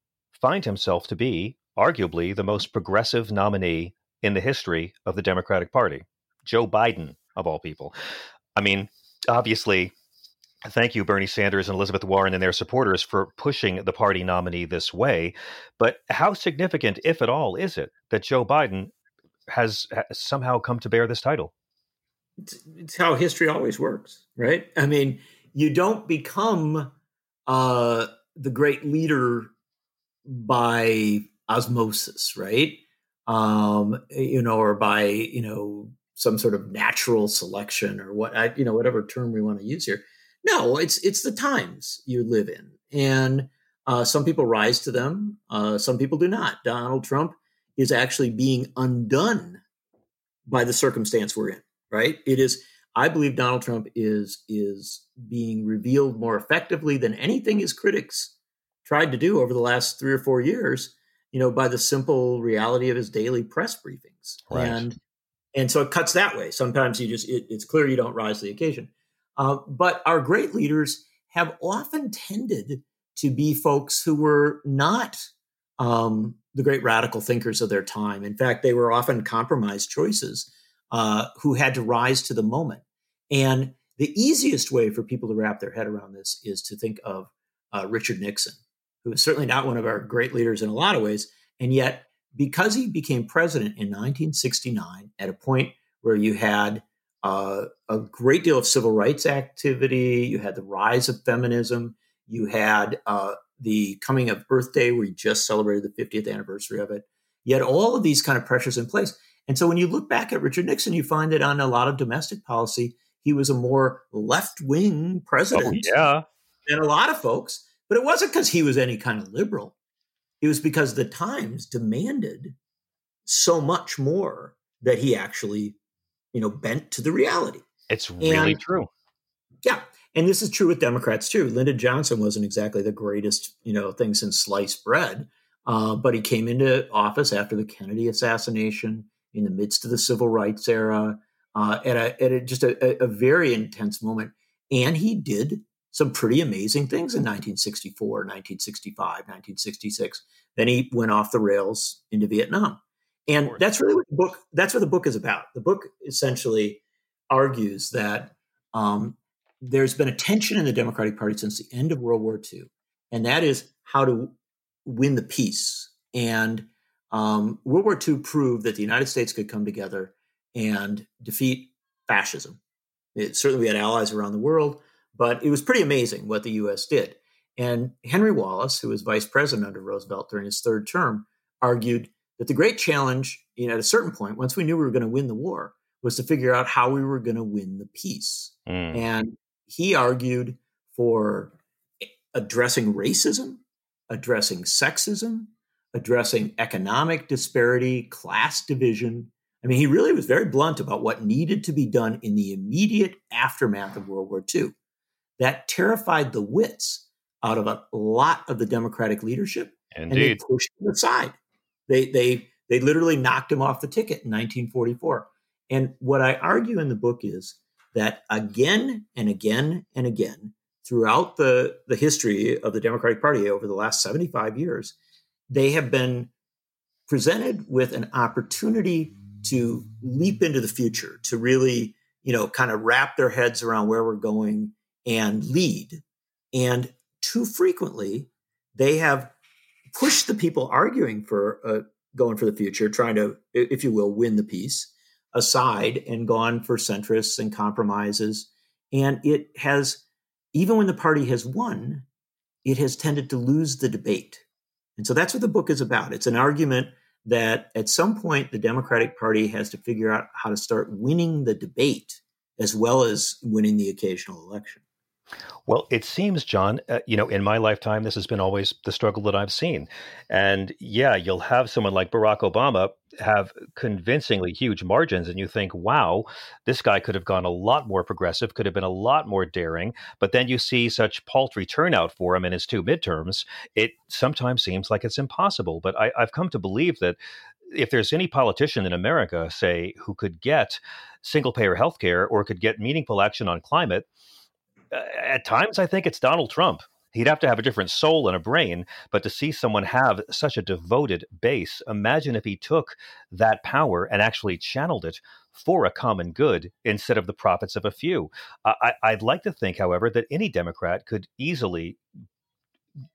find himself to be arguably the most progressive nominee in the history of the Democratic Party, Joe Biden, of all people. I mean, obviously, thank you, Bernie Sanders and Elizabeth Warren and their supporters for pushing the party nominee this way. But how significant, if at all, is it that Joe Biden has, somehow come to bear this title? It's, it's, how history always works, right? I mean, you don't become uh, the great leader by osmosis, right? Um, you know, or by you know some sort of natural selection or what I, you know whatever term we want to use here. No, it's it's the times you live in, and uh, some people rise to them, uh, some people do not. Donald Trump is actually being undone by the circumstance we're in. Right? It is. I believe Donald Trump is is being revealed more effectively than anything his critics tried to do over the last three or four years you know, by the simple reality of his daily press briefings. Right. And and so it cuts that way. Sometimes you just it, it's clear you don't rise to the occasion. Uh, but our great leaders have often tended to be folks who were not um, the great radical thinkers of their time. In fact, they were often compromised choices uh, who had to rise to the moment. And the easiest way for people to wrap their head around this is to think of uh, Richard Nixon, who is certainly not one of our great leaders in a lot of ways, and yet because he became president in 1969 at a point where you had uh, a great deal of civil rights activity, you had the rise of feminism, you had uh, the coming of Earth Day, where you just celebrated the 50th anniversary of it. You had all of these kind of pressures in place. And so when you look back at Richard Nixon, you find that on a lot of domestic policy, he was a more left wing president oh, yeah. than a lot of folks. But it wasn't because he was any kind of liberal. It was because the times demanded so much more that he actually, you know, bent to the reality. It's really and, true. Yeah. And this is true with Democrats too. Lyndon Johnson wasn't exactly the greatest, you know, thing since sliced bread. Uh, but he came into office after the Kennedy assassination in the midst of the civil rights era uh, at, a, at a, just a, a, very intense moment. And he did some pretty amazing things in 1964, 1965, 1966. Then he went off the rails into Vietnam. And that's really what the book that's what the book is about. The book essentially argues that um, there's been a tension in the Democratic Party since the end of World War II, and that is how to win the peace. And um, World War II proved that the United States could come together and defeat fascism. It, certainly, we had allies around the world, but it was pretty amazing what the U.S. did. And Henry Wallace, who was vice president under Roosevelt during his third term, argued that the great challenge, you know, at a certain point, once we knew we were going to win the war, was to figure out how we were going to win the peace. Mm. And he argued for addressing racism, addressing sexism, addressing economic disparity, class division. I mean, he really was very blunt about what needed to be done in the immediate aftermath of World War II. That terrified the wits out of a lot of the Democratic leadership, Indeed. and they pushed him aside. They they they literally knocked him off the ticket in 1944. And what I argue in the book is that again and again and again throughout the, the history of the Democratic Party over the last 75 years, they have been presented with an opportunity to leap into the future, to really, you know, kind of wrap their heads around where we're going and lead. And too frequently, they have pushed the people arguing for uh, going for the future, trying to, if you will, win the peace aside and gone for centrists and compromises. And it has, even when the party has won, it has tended to lose the debate. And so that's what the book is about. It's an argument that at some point the Democratic Party has to figure out how to start winning the debate as well as winning the occasional election. Well, it seems, John, uh, you know, in my lifetime, this has been always the struggle that I've seen. And yeah, you'll have someone like Barack Obama have convincingly huge margins, and you think, wow, this guy could have gone a lot more progressive, could have been a lot more daring. But then you see such paltry turnout for him in his two midterms. It sometimes seems like it's impossible. But I, I've come to believe that if there's any politician in America, say, who could get single payer health care or could get meaningful action on climate, at times I think it's Donald Trump. He'd have to have a different soul and a brain, but to see someone have such a devoted base, imagine if he took that power and actually channeled it for a common good instead of the profits of a few. I, I'd like to think, however, that any Democrat could easily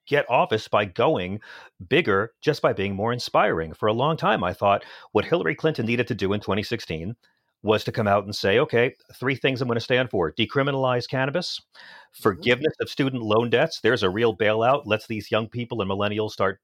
get office by going bigger just by being more inspiring. For a long time, I thought what Hillary Clinton needed to do in 2016 was to come out and say, okay, three things I'm going to stand for decriminalize cannabis, mm-hmm. forgiveness of student loan debts. There's a real bailout, Let's these young people and millennials start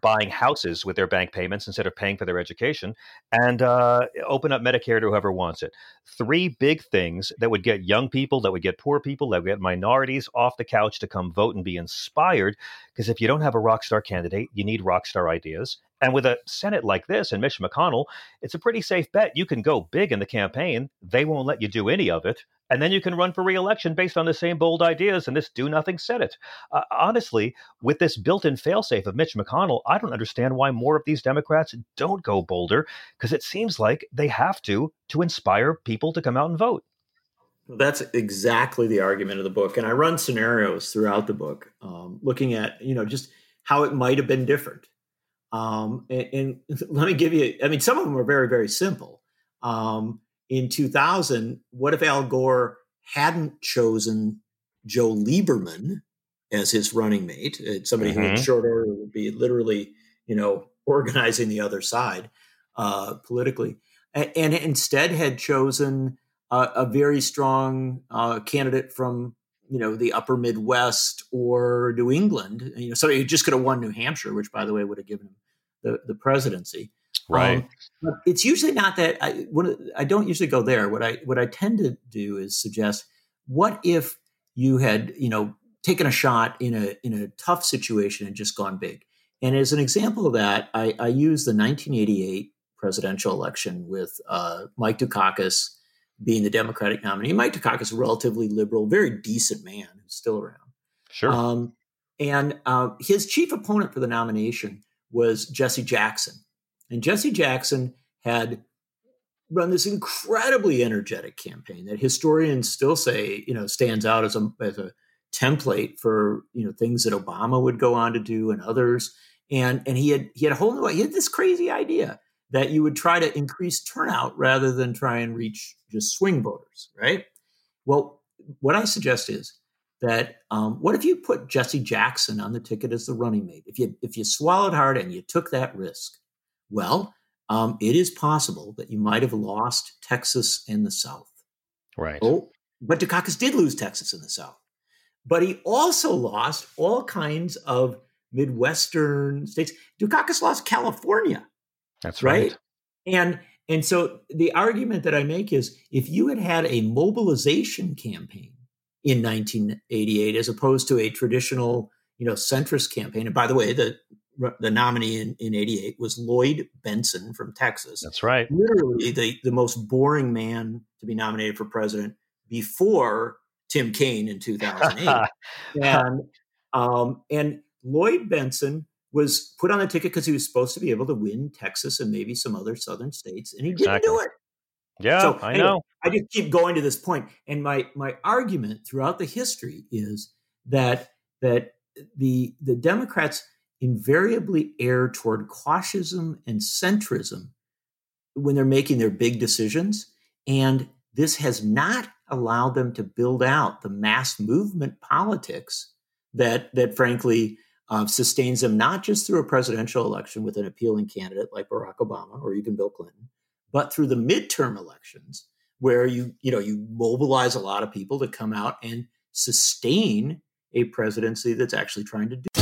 buying houses with their bank payments instead of paying for their education, and uh, open up Medicare to whoever wants it. Three big things that would get young people, that would get poor people, that would get minorities off the couch to come vote and be inspired. Because if you don't have a rock star candidate, you need rock star ideas. And with a Senate like this and Mitch McConnell, it's a pretty safe bet. You can go big in the campaign. They won't let you do any of it. And then you can run for reelection based on the same bold ideas and this do nothing Senate. Uh, honestly, with this built in failsafe of Mitch McConnell, I don't understand why more of these Democrats don't go bolder because it seems like they have to to inspire people to come out and vote. That's exactly the argument of the book. And I run scenarios throughout the book, um, looking at, you know, just how it might have been different um, and, and, let me give you, I mean, some of them are very, very simple. Um, in 2000, what if Al Gore hadn't chosen Joe Lieberman as his running mate? Somebody mm-hmm. who in mm-hmm. short order would be literally, you know, organizing the other side uh, politically, and, and, instead had chosen uh, a very strong uh, candidate from you know the upper Midwest or New England. You know, so he just could have won New Hampshire, which by the way would have given him the, the presidency. Right. Um, but it's usually not that I I don't usually go there. What I what I tend to do is suggest what if you had you know taken a shot in a in a tough situation and just gone big. And as an example of that, I, I use the 1988 presidential election with uh, Mike Dukakis being the Democratic nominee. Mike Dukakis, a relatively liberal, very decent man who's still around. Sure. Um, and uh, his chief opponent for the nomination was Jesse Jackson. And Jesse Jackson had run this incredibly energetic campaign that historians still say, you know, stands out as a, as a template for, you know, things that Obama would go on to do and others. And, and he had, he had a whole new, he had this crazy idea that you would try to increase turnout rather than try and reach just swing voters, right? Well, what I suggest is that um, what if you put Jesse Jackson on the ticket as the running mate? If you if you swallowed hard and you took that risk, well, um, it is possible that you might have lost Texas and the South. Right. Oh, but Dukakis did lose Texas and the South, but he also lost all kinds of Midwestern states. Dukakis lost California. That's right. right. And and so the argument that I make is if you had had a mobilization campaign in 1988 as opposed to a traditional, you know, centrist campaign. And by the way, the the nominee in, in 88 was Lloyd Bentsen from Texas. That's right. Literally the, the most boring man to be nominated for president before Tim Kaine in 2008. and, um, and Lloyd Bentsen was put on the ticket because he was supposed to be able to win Texas and maybe some other southern states, and he didn't do it. Yeah, so, I anyway, know. I just keep going to this point, and my my argument throughout the history is that that the the Democrats invariably err toward cautiosism and centrism when they're making their big decisions, and this has not allowed them to build out the mass movement politics that that frankly uh, sustains them not just through a presidential election with an appealing candidate like Barack Obama or even Bill Clinton, but through the midterm elections where you you know you mobilize a lot of people to come out and sustain a presidency that's actually trying to do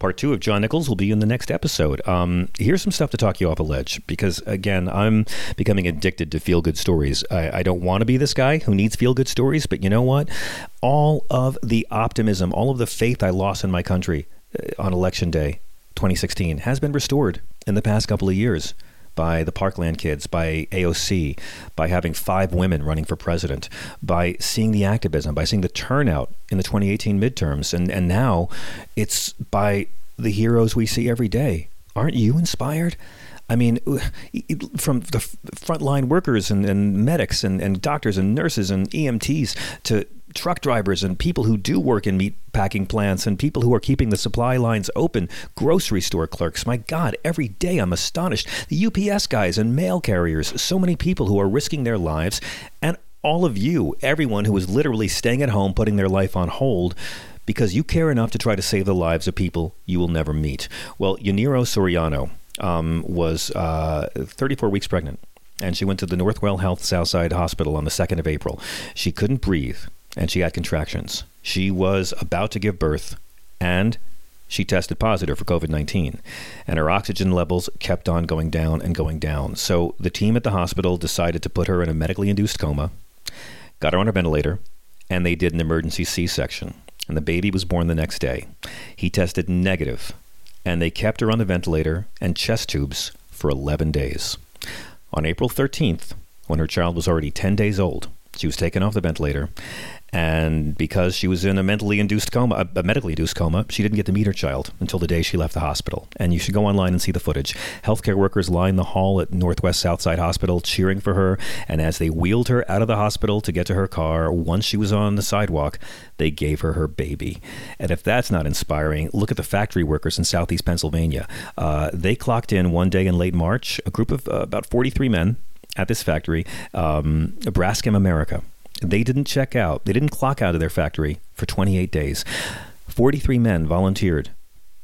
part two of John Nichols will be in the next episode. Um, here's some stuff to talk you off a ledge because, again, I'm becoming addicted to feel good stories. I, I don't want to be this guy who needs feel good stories, but you know what? All of the optimism, all of the faith I lost in my country uh, on election day 2016 has been restored in the past couple of years by the Parkland kids, by AOC, by having five women running for president, by seeing the activism, by seeing the turnout in the 2018 midterms, and, and now it's by the heroes we see every day. Aren't you inspired? I mean, from the frontline workers and, and medics and, and doctors and nurses and EMTs to truck drivers and people who do work in meat packing plants and people who are keeping the supply lines open, grocery store clerks. My God, every day I'm astonished. The UPS guys and mail carriers, so many people who are risking their lives, and all of you, everyone who is literally staying at home, putting their life on hold because you care enough to try to save the lives of people you will never meet. Well, Yanira Soriano um, was uh, 34 weeks pregnant and she went to the Northwell Health Southside Hospital on the 2nd of April. She couldn't breathe and she had contractions. She was about to give birth, and she tested positive for COVID 19, and her oxygen levels kept on going down and going down. So the team at the hospital decided to put her in a medically induced coma, got her on a ventilator, and they did an emergency C section. And the baby was born the next day. He tested negative, and they kept her on the ventilator and chest tubes for 11 days. On April 13th, when her child was already 10 days old, she was taken off the ventilator, and because she was in a mentally induced coma, a medically induced coma, she didn't get to meet her child until the day she left the hospital. And you should go online and see the footage. Healthcare workers lined the hall at Northwell Southside Hospital cheering for her. And as they wheeled her out of the hospital to get to her car, once she was on the sidewalk, they gave her her baby. And if that's not inspiring, look at the factory workers in southeast Pennsylvania. Uh, they clocked in one day in late March, a group of uh, about 43 men at this factory, um, Braskem America. They didn't check out, they didn't clock out of their factory for 28 days. 43 men volunteered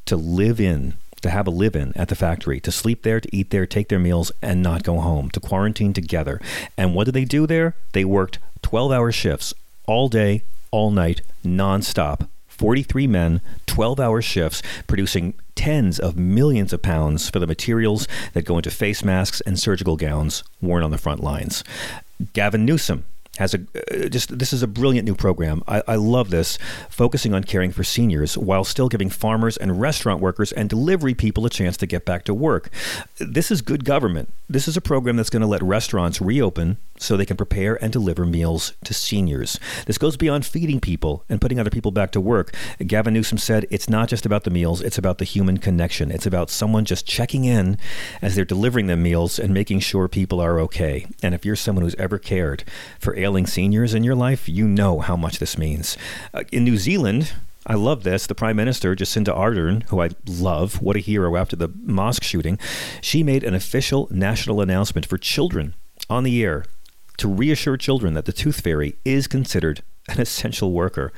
to live in to have a live in at the factory, to sleep there, to eat there, take their meals, and not go home, to quarantine together. And what did they do there? They worked 12 hour shifts all day, all night, nonstop. 43 men, 12 hour shifts, producing tens of millions of pounds for the materials that go into face masks and surgical gowns worn on the front lines. Gavin Newsom has a uh, just this is a brilliant new program. I, I, love this, focusing on caring for seniors while still giving farmers and restaurant workers and delivery people a chance to get back to work. This is good government. This is a program that's going to let restaurants reopen so they can prepare and deliver meals to seniors. This goes beyond feeding people and putting other people back to work. Gavin Newsom said it's not just about the meals, it's about the human connection. It's about someone just checking in as they're delivering them meals and making sure people are okay. And if you're someone who's ever cared for ailing seniors in your life, you know how much this means. Uh, in New Zealand, I love this. The Prime Minister, Jacinda Ardern, who I love, what a hero after the mosque shooting, she made an official national announcement for children on the air to reassure children that the tooth fairy is considered an essential worker.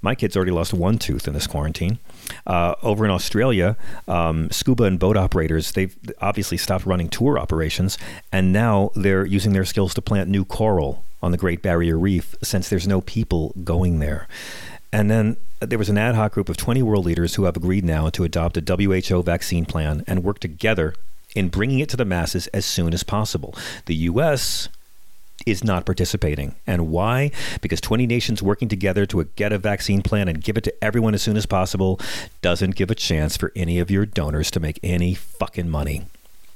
My kids already lost one tooth in this quarantine. Uh, over in Australia, um, scuba and boat operators, they've obviously stopped running tour operations, and now they're using their skills to plant new coral on the Great Barrier Reef since there's no people going there. And then there was an ad hoc group of 20 world leaders who have agreed now to adopt a WHO vaccine plan and work together in bringing it to the masses as soon as possible. The U.S is not participating. And why? Because 20 nations working together to get a vaccine plan and give it to everyone as soon as possible doesn't give a chance for any of your donors to make any fucking money.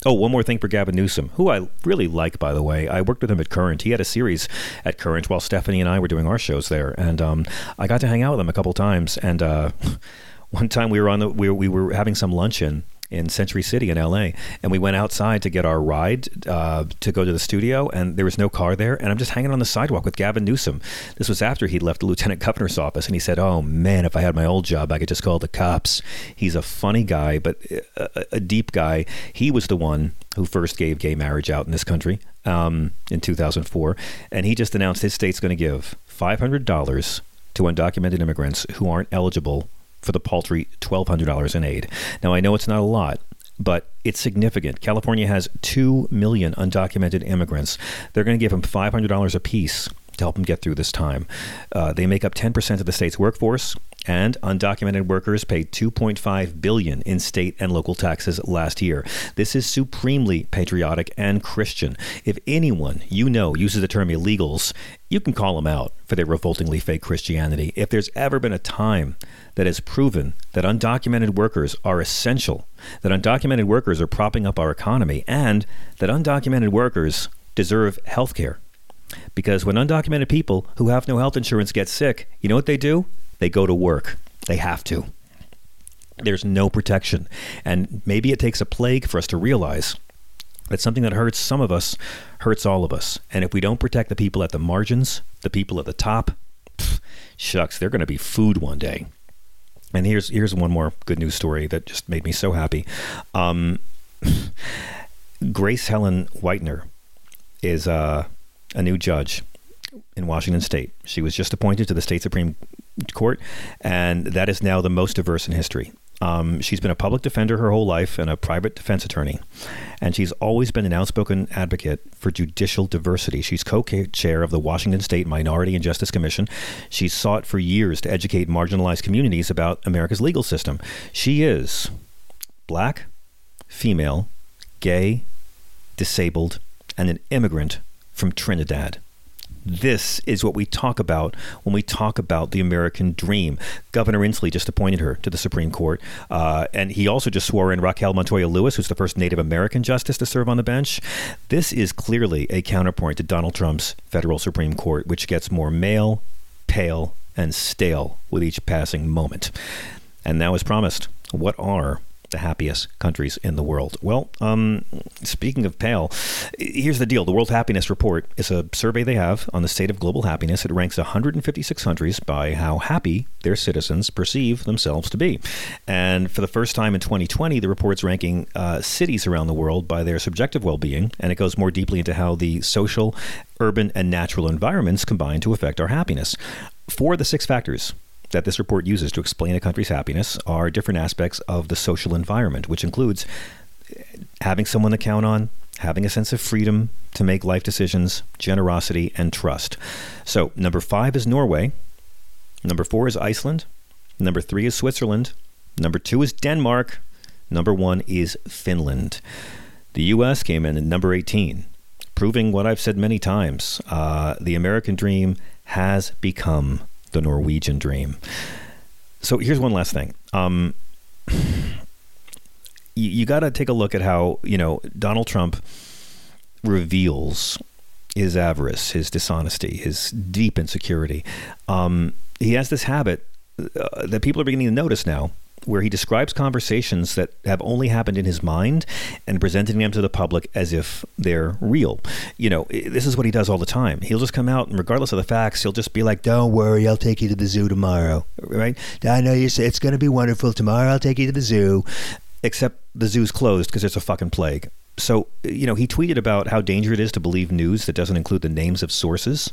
Oh, one more thing for Gavin Newsom, who I really like, by the way. I worked with him at Current. He had a series at Current while Stephanie and I were doing our shows there, and um, I got to hang out with him a couple times. And uh, one time we were on the we, we were having some luncheon in Century City in LA, and we went outside to get our ride uh, to go to the studio, and there was no car there, and I'm just hanging on the sidewalk with Gavin Newsom. This was after he'd left the lieutenant governor's office, and he said, "Oh man, if I had my old job, I could just call the cops." He's a funny guy, but a, a deep guy. He was the one who first gave gay marriage out in this country um, in 2004, and he just announced his state's going to give $500 to undocumented immigrants who aren't eligible for the paltry $1,200 in aid. Now, I know it's not a lot, but it's significant. California has 2 million undocumented immigrants. They're going to give them $500 apiece to help them get through this time. Uh, they make up 10% of the state's workforce, and undocumented workers paid 2.5 billion in state and local taxes last year. This is supremely patriotic and Christian. If anyone you know uses the term illegals, you can call them out for their revoltingly fake Christianity. If there's ever been a time that has proven that undocumented workers are essential, that undocumented workers are propping up our economy, and that undocumented workers deserve health care. Because when undocumented people who have no health insurance get sick, you know what they do? They go to work. They have to. There's no protection. And maybe it takes a plague for us to realize that something that hurts some of us hurts all of us. And if we don't protect the people at the margins, the people at the top, pff, shucks, they're going to be food one day. And here's here's one more good news story that just made me so happy. Um, Grace Helen Whitener is uh, a new judge in Washington State. She was just appointed to the state supreme court, and that is now the most diverse in history. Um, she's been a public defender her whole life and a private defense attorney, and she's always been an outspoken advocate for judicial diversity. She's co chair of the Washington State Minority and Justice Commission. She's sought for years to educate marginalized communities about America's legal system. She is black, female, gay, disabled, and an immigrant from Trinidad. This is what we talk about when we talk about the American dream. Governor Inslee just appointed her to the Supreme Court, uh, and he also just swore in Raquel Montoya Lewis, who's the first Native American justice to serve on the bench. This is clearly a counterpoint to Donald Trump's federal Supreme Court, which gets more male, pale, and stale with each passing moment. And now, as promised, what are the happiest countries in the world. Well, um, speaking of pale, here's the deal. The World Happiness Report is a survey they have on the state of global happiness. It ranks 156 countries by how happy their citizens perceive themselves to be. And for the first time in 2020, the report's ranking uh, cities around the world by their subjective well being, and it goes more deeply into how the social, urban, and natural environments combine to affect our happiness. Four of the six factors that this report uses to explain a country's happiness are different aspects of the social environment, which includes having someone to count on, having a sense of freedom to make life decisions, generosity, and trust. So, number five is Norway. Number four is Iceland. Number three is Switzerland. Number two is Denmark. Number one is Finland. The U.S. came in at number 18, proving what I've said many times uh, the American dream has become the Norwegian dream. So here's one last thing. Um, you, you got to take a look at how, you know, Donald Trump reveals his avarice, his dishonesty, his deep insecurity. Um, he has this habit uh, that people are beginning to notice now where he describes conversations that have only happened in his mind and presenting them to the public as if they're real. You know, this is what he does all the time. He'll just come out and regardless of the facts, he'll just be like, "Don't worry, I'll take you to the zoo tomorrow." Right? I know you say it's going to be wonderful tomorrow. I'll take you to the zoo. Except the zoo's closed because there's a fucking plague. So, you know, he tweeted about how dangerous it is to believe news that doesn't include the names of sources.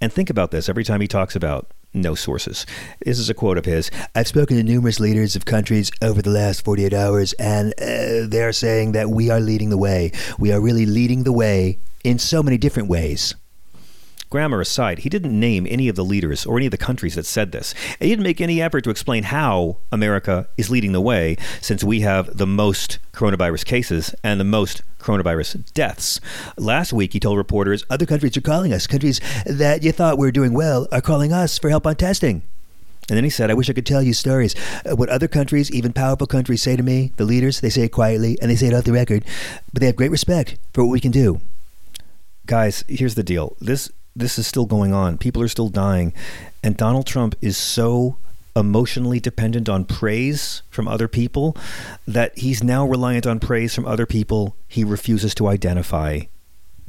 And think about this every time he talks about no sources. This is a quote of his. I've spoken to numerous leaders of countries over the last 48 hours, and uh, they're saying that we are leading the way. We are really leading the way in so many different ways. Grammar aside, he didn't name any of the leaders or any of the countries that said this. And he didn't make any effort to explain how America is leading the way since we have the most coronavirus cases and the most coronavirus deaths. Last week, he told reporters other countries are calling us. Countries that you thought were doing well are calling us for help on testing. And then he said, I wish I could tell you stories. What other countries, even powerful countries, say to me, the leaders, they say it quietly and they say it off the record, but they have great respect for what we can do. Guys, here's the deal. This this is still going on. People are still dying. And Donald Trump is so emotionally dependent on praise from other people that he's now reliant on praise from other people he refuses to identify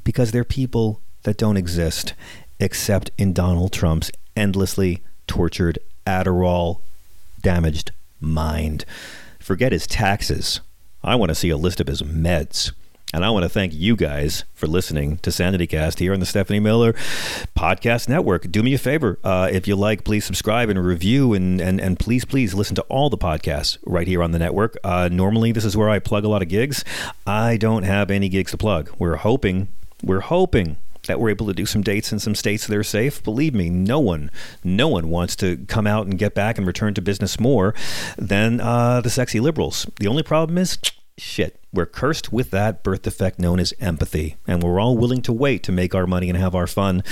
because they're people that don't exist except in Donald Trump's endlessly tortured, Adderall damaged mind. Forget his taxes. I want to see a list of his meds. And I want to thank you guys for listening to SanityCast here on the Stephanie Miller Podcast Network. Do me a favor. Uh, if you like, please subscribe and review, and, and, and please, please listen to all the podcasts right here on the network. Uh, normally, this is where I plug a lot of gigs. I don't have any gigs to plug. We're hoping, we're hoping that we're able to do some dates in some states that are safe. Believe me, no one, no one wants to come out and get back and return to business more than uh, the sexy liberals. The only problem is Shit, we're cursed with that birth defect known as empathy, and we're all willing to wait to make our money and have our fun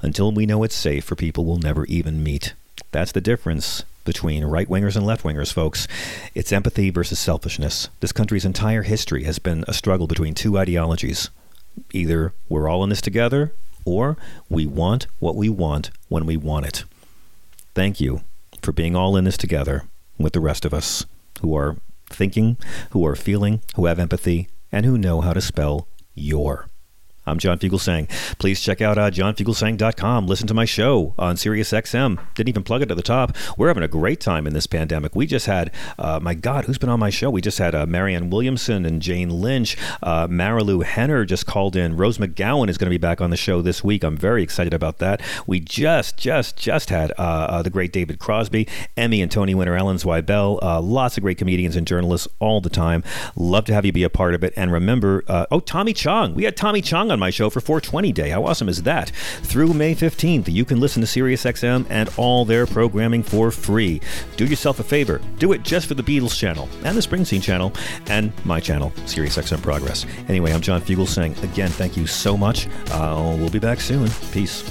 until we know it's safe for people we'll never even meet. That's the difference between right wingers and left wingers, folks. It's empathy versus selfishness. This country's entire history has been a struggle between two ideologies. Either we're all in this together, or we want what we want when we want it. Thank you for being all in this together with the rest of us who are thinking, who are feeling, who have empathy, and who know how to spell your. I'm John Fugelsang. Please check out uh, johnfugelsang.com. Listen to my show on SiriusXM. Didn't even plug it at the top. We're having a great time in this pandemic. We just had, uh, my God, who's been on my show? We just had uh, Marianne Williamson and Jane Lynch. Uh, Marilu Henner just called in. Rose McGowan is going to be back on the show this week. I'm very excited about that. We just, just, just had uh, uh, the great David Crosby, Emmy and Tony winner Alan Zweibel. Uh, lots of great comedians and journalists all the time. Love to have you be a part of it. And remember, oh, Tommy Chong. We had Tommy Chong on my show for 420 Day. How awesome is that? Through May 15th, you can listen to SiriusXM and all their programming for free. Do yourself a favor. Do it just for the Beatles channel and the Springsteen channel and my channel, SiriusXM Progress. Anyway, I'm John Fugelsang again, thank you so much. Uh, we'll be back soon. Peace.